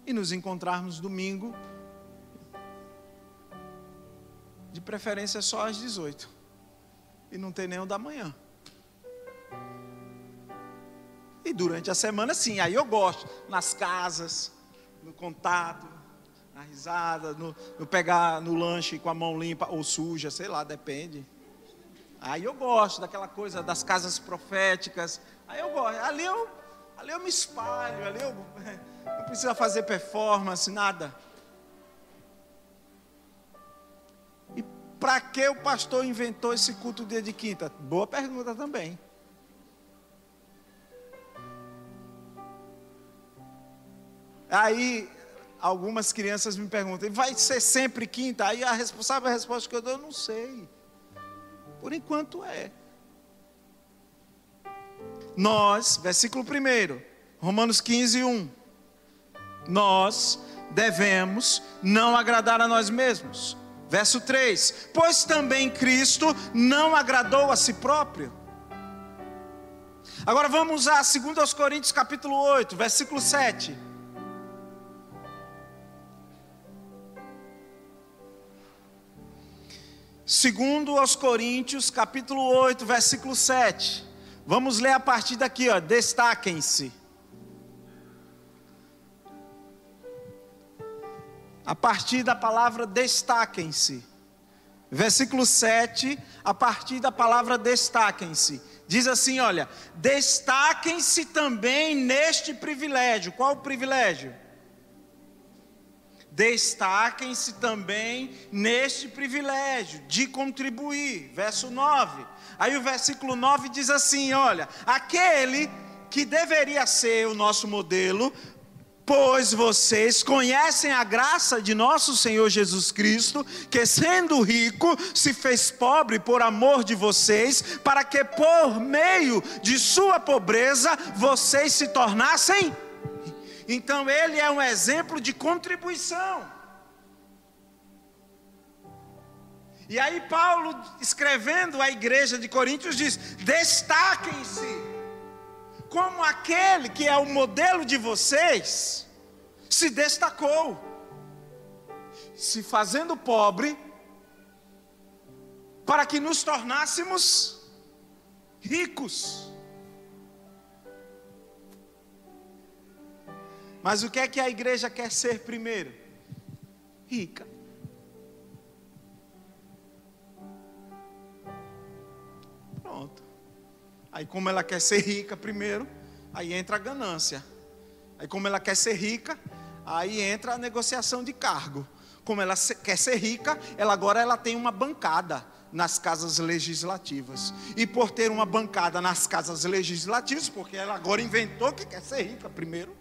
E nos encontrarmos domingo de preferência só às 18. e não tem o da manhã. E durante a semana, sim, aí eu gosto, nas casas, no contato, na risada, no, no pegar no lanche com a mão limpa ou suja, sei lá, depende. Aí eu gosto daquela coisa das casas proféticas. Aí eu gosto. Ali eu, ali eu me espalho, ali eu não precisa fazer performance, nada. Para que o pastor inventou esse culto dia de quinta? Boa pergunta também. Aí algumas crianças me perguntam, vai ser sempre quinta? Aí a responsável a resposta que eu dou, eu não sei. Por enquanto é. Nós, versículo 1, Romanos 15, 1. Nós devemos não agradar a nós mesmos. Verso 3: Pois também Cristo não agradou a si próprio. Agora vamos a 2 Coríntios capítulo 8, versículo 7. Segundo aos Coríntios, capítulo 8, versículo 7. Vamos ler a partir daqui, ó. Destaquem-se. A partir da palavra destaquem-se. Versículo 7, a partir da palavra destaquem-se. Diz assim: olha, destaquem-se também neste privilégio. Qual o privilégio? destaquem-se também neste privilégio de contribuir. Verso 9. Aí o versículo 9 diz assim: olha, aquele que deveria ser o nosso modelo, pois vocês conhecem a graça de nosso Senhor Jesus Cristo, que sendo rico se fez pobre por amor de vocês, para que por meio de sua pobreza vocês se tornassem então ele é um exemplo de contribuição. E aí Paulo, escrevendo à igreja de Coríntios, diz: destaquem-se como aquele que é o modelo de vocês se destacou, se fazendo pobre, para que nos tornássemos ricos. Mas o que é que a igreja quer ser primeiro? Rica. Pronto. Aí, como ela quer ser rica primeiro, aí entra a ganância. Aí, como ela quer ser rica, aí entra a negociação de cargo. Como ela quer ser rica, ela agora ela tem uma bancada nas casas legislativas. E por ter uma bancada nas casas legislativas, porque ela agora inventou que quer ser rica primeiro,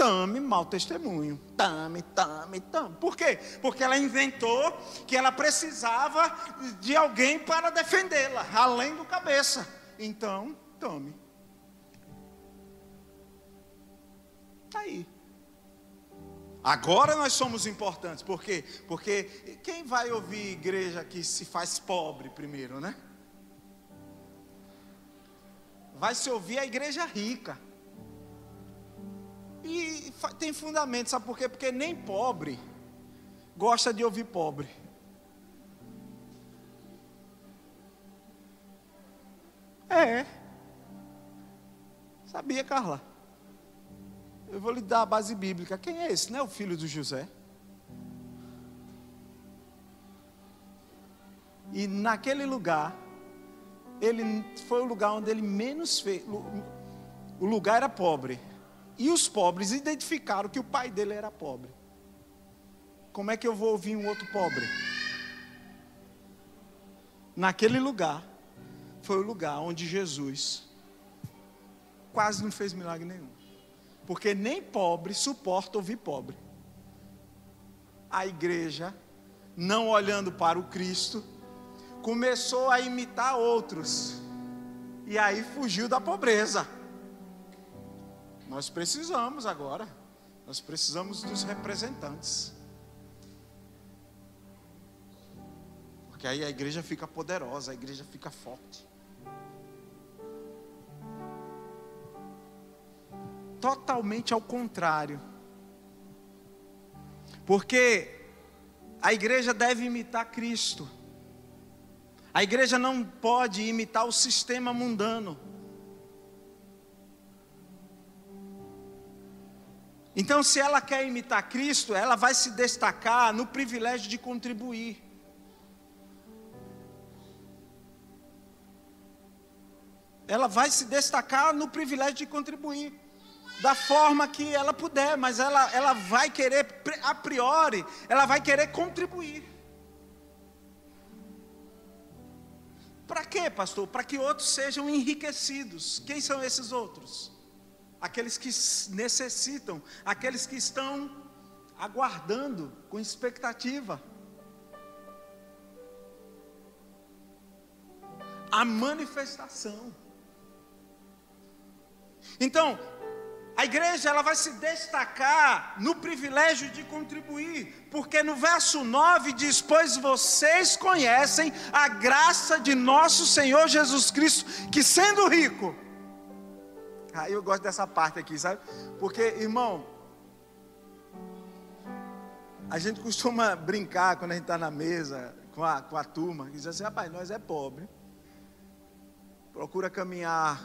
tame mau testemunho. Tame, tame, tame. Por quê? Porque ela inventou que ela precisava de alguém para defendê-la, além do cabeça. Então, tome. Está aí. Agora nós somos importantes, por quê? Porque quem vai ouvir igreja que se faz pobre primeiro, né? Vai se ouvir a igreja rica. E tem fundamento, sabe por quê? Porque nem pobre gosta de ouvir pobre. É. Sabia, Carla? Eu vou lhe dar a base bíblica. Quem é esse? Não é o filho do José? E naquele lugar, ele foi o lugar onde ele menos fez. O lugar era pobre. E os pobres identificaram que o pai dele era pobre. Como é que eu vou ouvir um outro pobre? Naquele lugar, foi o lugar onde Jesus quase não fez milagre nenhum. Porque nem pobre suporta ouvir pobre. A igreja, não olhando para o Cristo, começou a imitar outros. E aí fugiu da pobreza. Nós precisamos agora, nós precisamos dos representantes. Porque aí a igreja fica poderosa, a igreja fica forte. Totalmente ao contrário. Porque a igreja deve imitar Cristo. A igreja não pode imitar o sistema mundano. Então, se ela quer imitar Cristo, ela vai se destacar no privilégio de contribuir. Ela vai se destacar no privilégio de contribuir, da forma que ela puder, mas ela, ela vai querer, a priori, ela vai querer contribuir. Para quê, pastor? Para que outros sejam enriquecidos. Quem são esses outros? Aqueles que necessitam, aqueles que estão aguardando com expectativa. A manifestação. Então, a igreja ela vai se destacar no privilégio de contribuir, porque no verso 9 diz: Pois vocês conhecem a graça de nosso Senhor Jesus Cristo, que sendo rico, Aí eu gosto dessa parte aqui, sabe? Porque, irmão, a gente costuma brincar quando a gente está na mesa com a, com a turma, e diz assim, rapaz, nós é pobre. Procura caminhar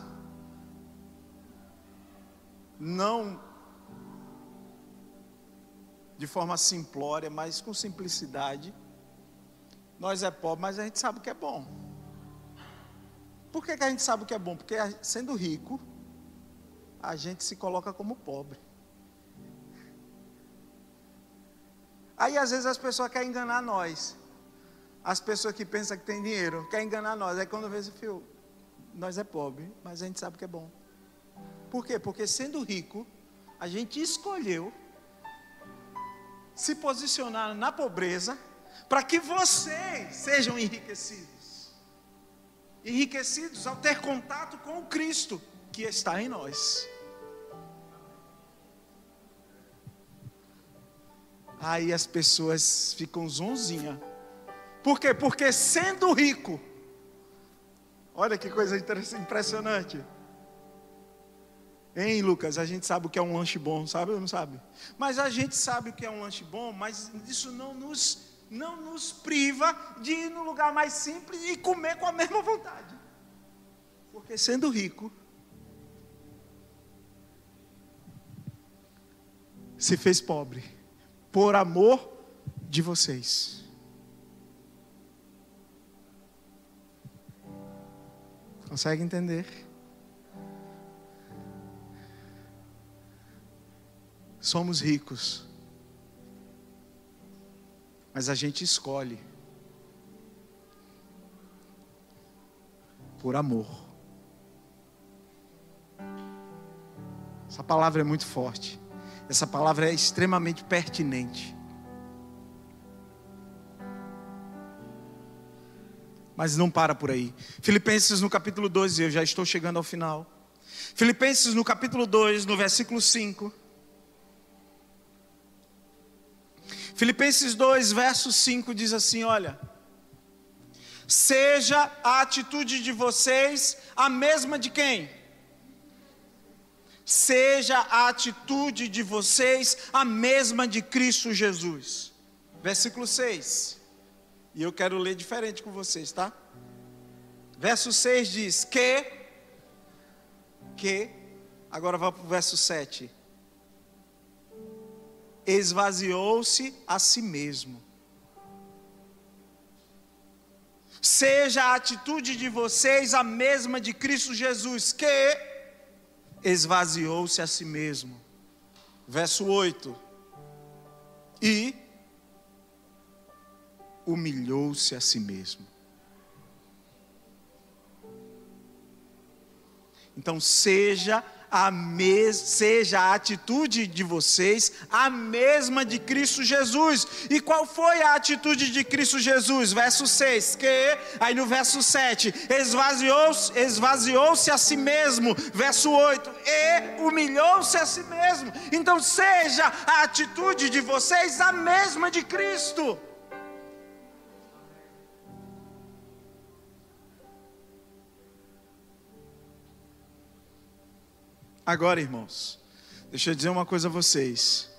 não de forma simplória, mas com simplicidade. Nós é pobre, mas a gente sabe o que é bom. Por que, que a gente sabe o que é bom? Porque sendo rico, a gente se coloca como pobre. Aí às vezes as pessoas querem enganar nós. As pessoas que pensam que tem dinheiro querem enganar nós. Aí quando vê esse fio, nós é pobre, mas a gente sabe que é bom. Por quê? Porque sendo rico, a gente escolheu se posicionar na pobreza para que vocês sejam enriquecidos. Enriquecidos ao ter contato com o Cristo que está em nós. Aí as pessoas ficam zonzinha. Por quê? Porque sendo rico, olha que coisa impressionante. Hein, Lucas? A gente sabe o que é um lanche bom, sabe ou não sabe? Mas a gente sabe o que é um lanche bom, mas isso não nos, não nos priva de ir no lugar mais simples e comer com a mesma vontade. Porque sendo rico, se fez pobre por amor de vocês. Consegue entender? Somos ricos, mas a gente escolhe por amor. Essa palavra é muito forte. Essa palavra é extremamente pertinente. Mas não para por aí. Filipenses no capítulo 2, eu já estou chegando ao final. Filipenses no capítulo 2, no versículo 5. Filipenses 2, verso 5 diz assim: Olha, seja a atitude de vocês a mesma de quem? Seja a atitude de vocês a mesma de Cristo Jesus. Versículo 6. E eu quero ler diferente com vocês, tá? Verso 6 diz: Que, que, agora vamos para o verso 7. Esvaziou-se a si mesmo. Seja a atitude de vocês a mesma de Cristo Jesus, que, esvaziou-se a si mesmo. Verso 8. E humilhou-se a si mesmo. Então, seja a mes seja a atitude de vocês a mesma de Cristo Jesus. E qual foi a atitude de Cristo Jesus? Verso 6, que aí no verso 7, esvaziou-se esvaziou a si mesmo. Verso 8, e humilhou-se a si mesmo. Então seja a atitude de vocês a mesma de Cristo. Agora, irmãos, deixa eu dizer uma coisa a vocês.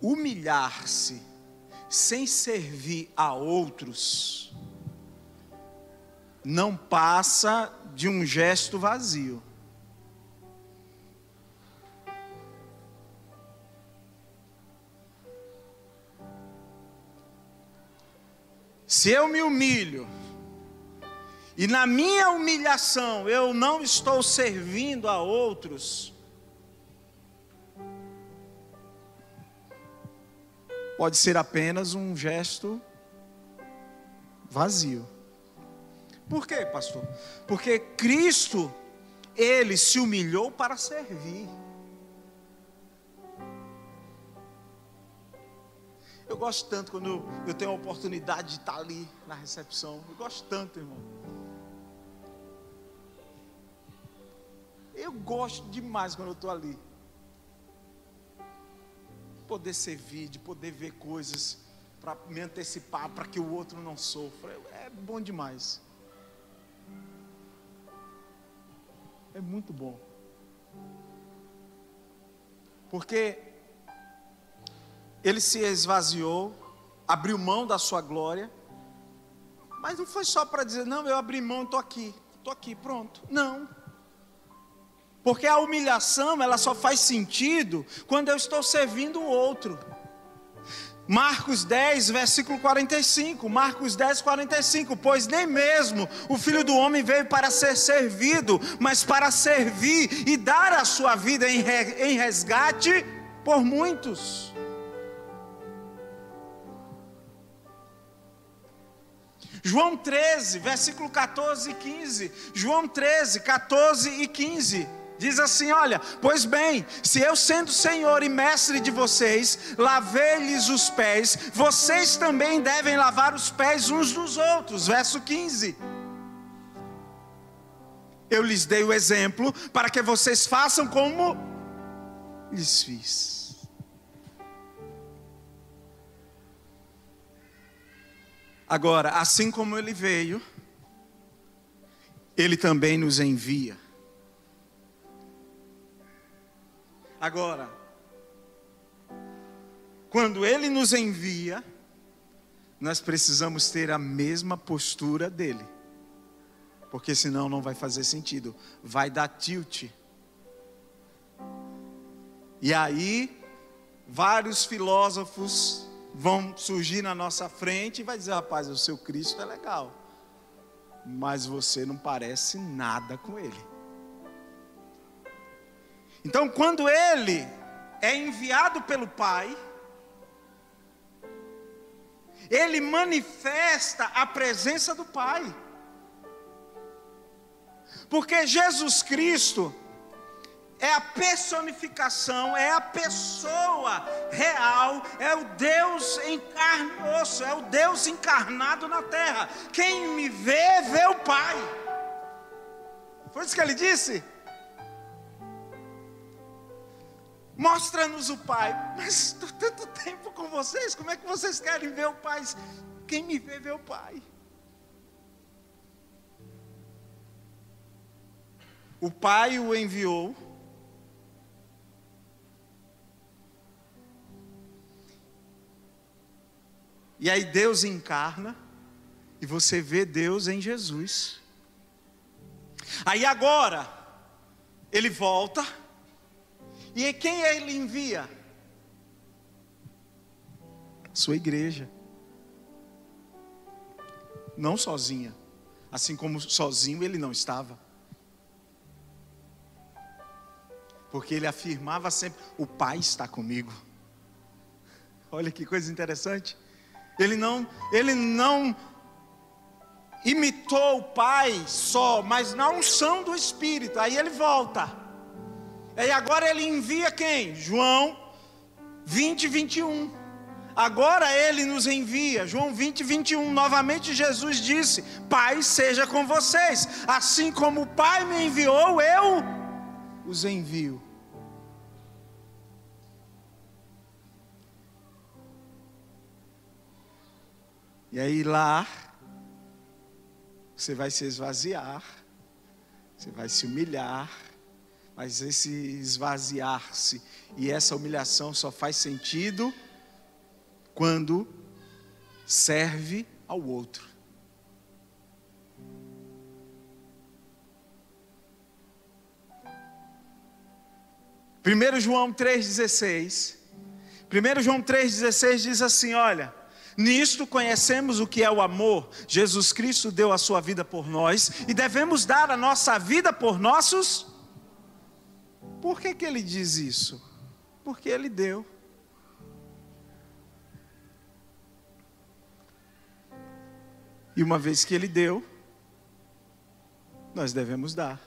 Humilhar-se sem servir a outros não passa de um gesto vazio. Se eu me humilho, e na minha humilhação eu não estou servindo a outros, pode ser apenas um gesto vazio. Por quê, pastor? Porque Cristo, ele se humilhou para servir. Eu gosto tanto quando eu tenho a oportunidade de estar ali na recepção. Eu gosto tanto, irmão. Eu gosto demais quando eu estou ali. Poder servir, de poder ver coisas, para me antecipar, para que o outro não sofra. É bom demais. É muito bom. Porque ele se esvaziou, abriu mão da sua glória, mas não foi só para dizer, não, eu abri mão, estou aqui, estou aqui, pronto. Não. Porque a humilhação, ela só faz sentido quando eu estou servindo o outro. Marcos 10, versículo 45. Marcos 10, 45. Pois nem mesmo o filho do homem veio para ser servido, mas para servir e dar a sua vida em resgate por muitos. João 13, versículo 14 e 15. João 13, 14 e 15. Diz assim: Olha, pois bem, se eu sendo Senhor e mestre de vocês, lavei-lhes os pés, vocês também devem lavar os pés uns dos outros. Verso 15. Eu lhes dei o exemplo para que vocês façam como lhes fiz. Agora, assim como ele veio, ele também nos envia. Agora, quando ele nos envia, nós precisamos ter a mesma postura dele. Porque senão não vai fazer sentido, vai dar tilt. E aí, vários filósofos vão surgir na nossa frente e vai dizer, rapaz, o seu Cristo é legal, mas você não parece nada com ele. Então, quando ele é enviado pelo Pai, ele manifesta a presença do Pai. Porque Jesus Cristo, é a personificação, é a pessoa real, é o Deus em é o Deus encarnado na terra. Quem me vê, vê o Pai. Foi isso que ele disse? Mostra-nos o Pai. Mas estou tanto tempo com vocês, como é que vocês querem ver o Pai? Quem me vê, vê o Pai. O Pai o enviou E aí Deus encarna e você vê Deus em Jesus. Aí agora ele volta e quem ele envia? Sua igreja. Não sozinha, assim como sozinho ele não estava. Porque ele afirmava sempre: O Pai está comigo. Olha que coisa interessante. Ele não, ele não imitou o Pai só, mas na unção do Espírito. Aí ele volta. E agora ele envia quem? João 20, 21. Agora ele nos envia, João 20, 21. Novamente Jesus disse: Pai, seja com vocês, assim como o Pai me enviou, eu os envio. E aí lá, você vai se esvaziar, você vai se humilhar, mas esse esvaziar-se e essa humilhação só faz sentido quando serve ao outro. Primeiro João 3:16. Primeiro João 3:16 diz assim, olha: Nisto conhecemos o que é o amor. Jesus Cristo deu a sua vida por nós e devemos dar a nossa vida por nossos por que, que ele diz isso? Porque ele deu. E uma vez que ele deu, nós devemos dar.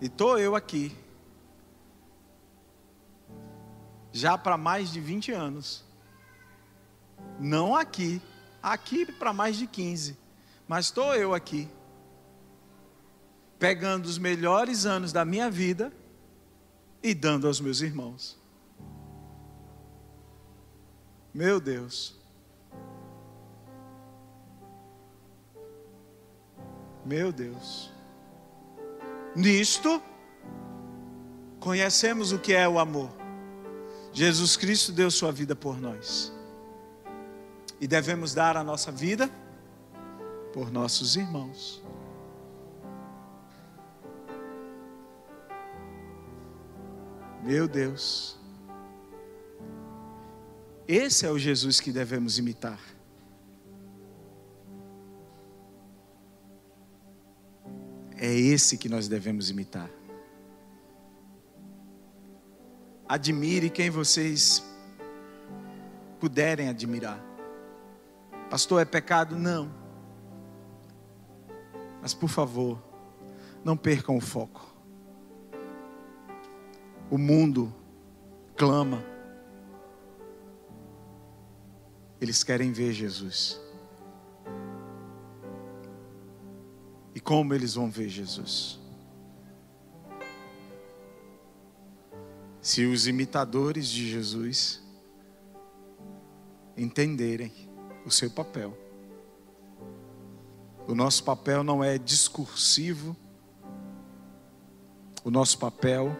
E estou eu aqui, já para mais de 20 anos. Não aqui, aqui para mais de 15. Mas estou eu aqui, pegando os melhores anos da minha vida e dando aos meus irmãos. Meu Deus. Meu Deus. Nisto, conhecemos o que é o amor. Jesus Cristo deu sua vida por nós. E devemos dar a nossa vida por nossos irmãos. Meu Deus. Esse é o Jesus que devemos imitar. É esse que nós devemos imitar. Admire quem vocês puderem admirar. Pastor, é pecado? Não. Mas por favor, não percam o foco. O mundo clama. Eles querem ver Jesus. E como eles vão ver Jesus? Se os imitadores de Jesus entenderem o seu papel. O nosso papel não é discursivo, o nosso papel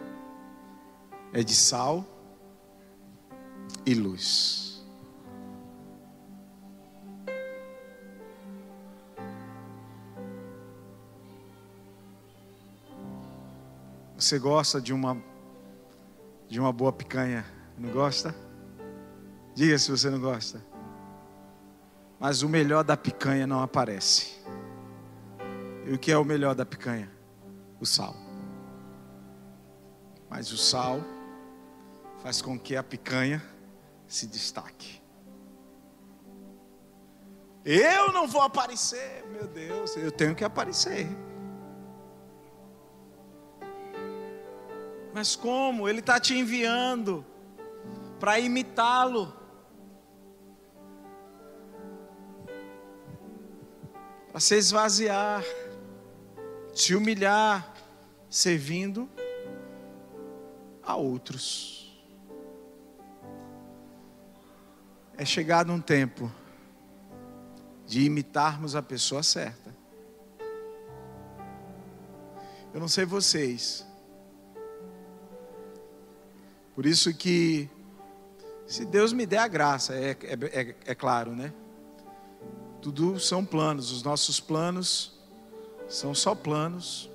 é de sal e luz. Você gosta de uma de uma boa picanha? Não gosta? Diga se você não gosta. Mas o melhor da picanha não aparece. E o que é o melhor da picanha? O sal. Mas o sal faz com que a picanha se destaque. Eu não vou aparecer, meu Deus, eu tenho que aparecer. Mas como? Ele está te enviando para imitá-lo. Para se esvaziar, se humilhar, servindo a outros. É chegado um tempo de imitarmos a pessoa certa. Eu não sei vocês, por isso que, se Deus me der a graça, é, é, é, é claro, né? Tudo são planos, os nossos planos são só planos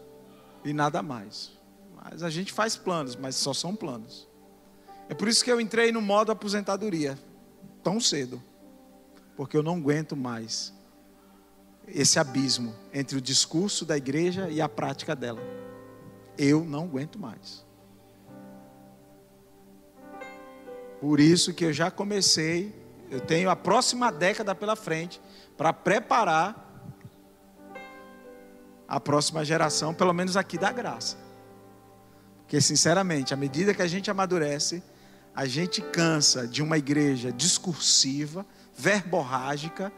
e nada mais. Mas a gente faz planos, mas só são planos. É por isso que eu entrei no modo aposentadoria tão cedo, porque eu não aguento mais esse abismo entre o discurso da igreja e a prática dela. Eu não aguento mais. Por isso que eu já comecei, eu tenho a próxima década pela frente para preparar a próxima geração, pelo menos aqui da graça. Porque sinceramente, à medida que a gente amadurece, a gente cansa de uma igreja discursiva, verborrágica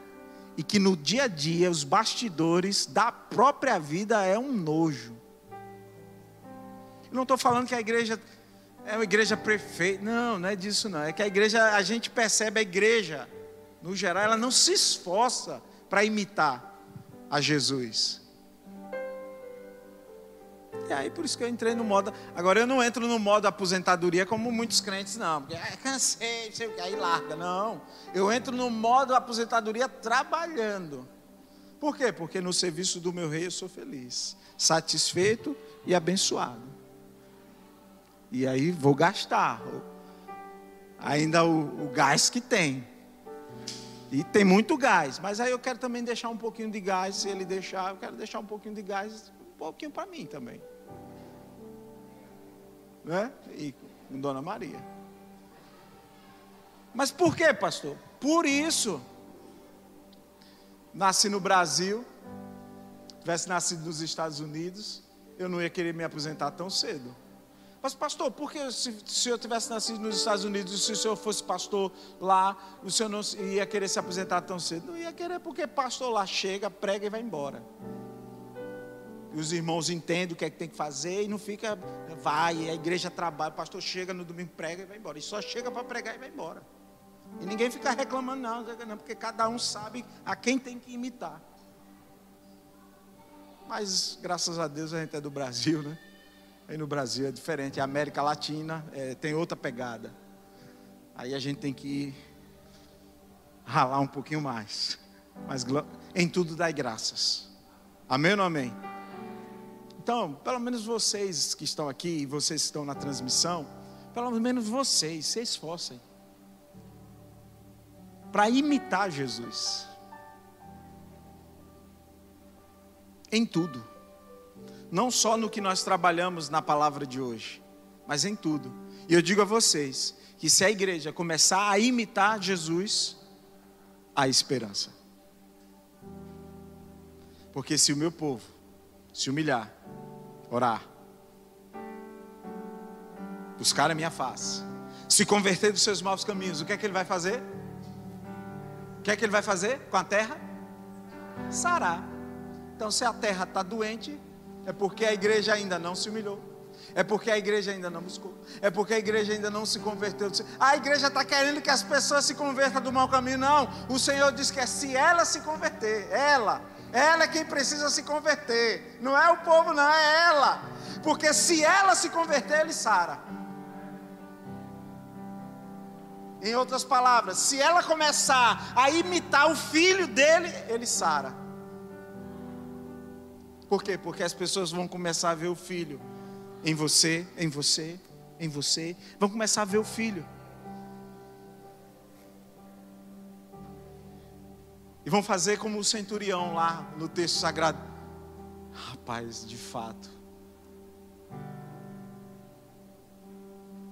e que no dia a dia os bastidores da própria vida é um nojo. Eu não estou falando que a igreja é uma igreja perfeita. Não, não é disso não. É que a igreja, a gente percebe a igreja, no geral, ela não se esforça para imitar a Jesus. E aí por isso que eu entrei no modo. Agora eu não entro no modo aposentadoria como muitos crentes, não. Porque ah, cansei, sei o que, aí larga. Não. Eu entro no modo aposentadoria trabalhando. Por quê? Porque no serviço do meu rei eu sou feliz, satisfeito e abençoado. E aí vou gastar. Ainda o, o gás que tem. E tem muito gás, mas aí eu quero também deixar um pouquinho de gás, se ele deixar, eu quero deixar um pouquinho de gás, pouquinho para mim também. Né? E com Dona Maria. Mas por quê, pastor? Por isso. Nasci no Brasil, tivesse nascido nos Estados Unidos, eu não ia querer me aposentar tão cedo. Mas, pastor, por que se, se eu tivesse nascido nos Estados Unidos, se o senhor fosse pastor lá, o senhor não ia querer se aposentar tão cedo? Não ia querer, porque pastor lá chega, prega e vai embora. E os irmãos entendem o que é que tem que fazer e não fica, vai, a igreja trabalha, o pastor chega no domingo, prega e vai embora. E só chega para pregar e vai embora. E ninguém fica reclamando, não, não, porque cada um sabe a quem tem que imitar. Mas graças a Deus a gente é do Brasil, né? Aí no Brasil é diferente, a América Latina é, tem outra pegada. Aí a gente tem que ralar um pouquinho mais. Mas em tudo dai graças. Amém ou não amém? Então, pelo menos vocês que estão aqui vocês que estão na transmissão, pelo menos vocês se esforcem para imitar Jesus. Em tudo. Não só no que nós trabalhamos na palavra de hoje, mas em tudo. E eu digo a vocês que se a igreja começar a imitar Jesus, há esperança. Porque se o meu povo se humilhar, orar, buscar a minha face, se converter dos seus maus caminhos, o que é que ele vai fazer? O que é que ele vai fazer com a terra? Sarar. Então, se a terra está doente, é porque a igreja ainda não se humilhou. É porque a igreja ainda não buscou. É porque a igreja ainda não se converteu. A igreja está querendo que as pessoas se convertam do mau caminho. Não. O Senhor diz que é se ela se converter. Ela. Ela é quem precisa se converter. Não é o povo, não. É ela. Porque se ela se converter, ele sara. Em outras palavras, se ela começar a imitar o filho dele, ele sara. Por quê? Porque as pessoas vão começar a ver o filho em você, em você, em você. Vão começar a ver o filho. E vão fazer como o centurião lá no texto sagrado. Rapaz, de fato.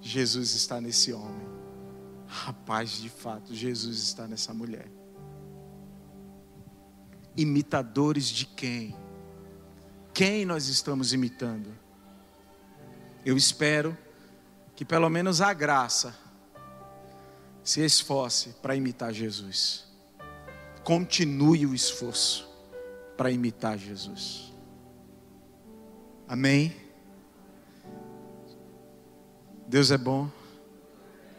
Jesus está nesse homem. Rapaz, de fato, Jesus está nessa mulher. Imitadores de quem? Quem nós estamos imitando? Eu espero que pelo menos a graça se esforce para imitar Jesus. Continue o esforço para imitar Jesus. Amém? Deus é bom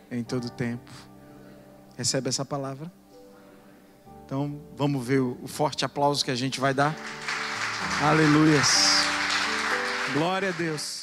em todo tempo. Recebe essa palavra? Então, vamos ver o forte aplauso que a gente vai dar. Aleluias. Glória a Deus.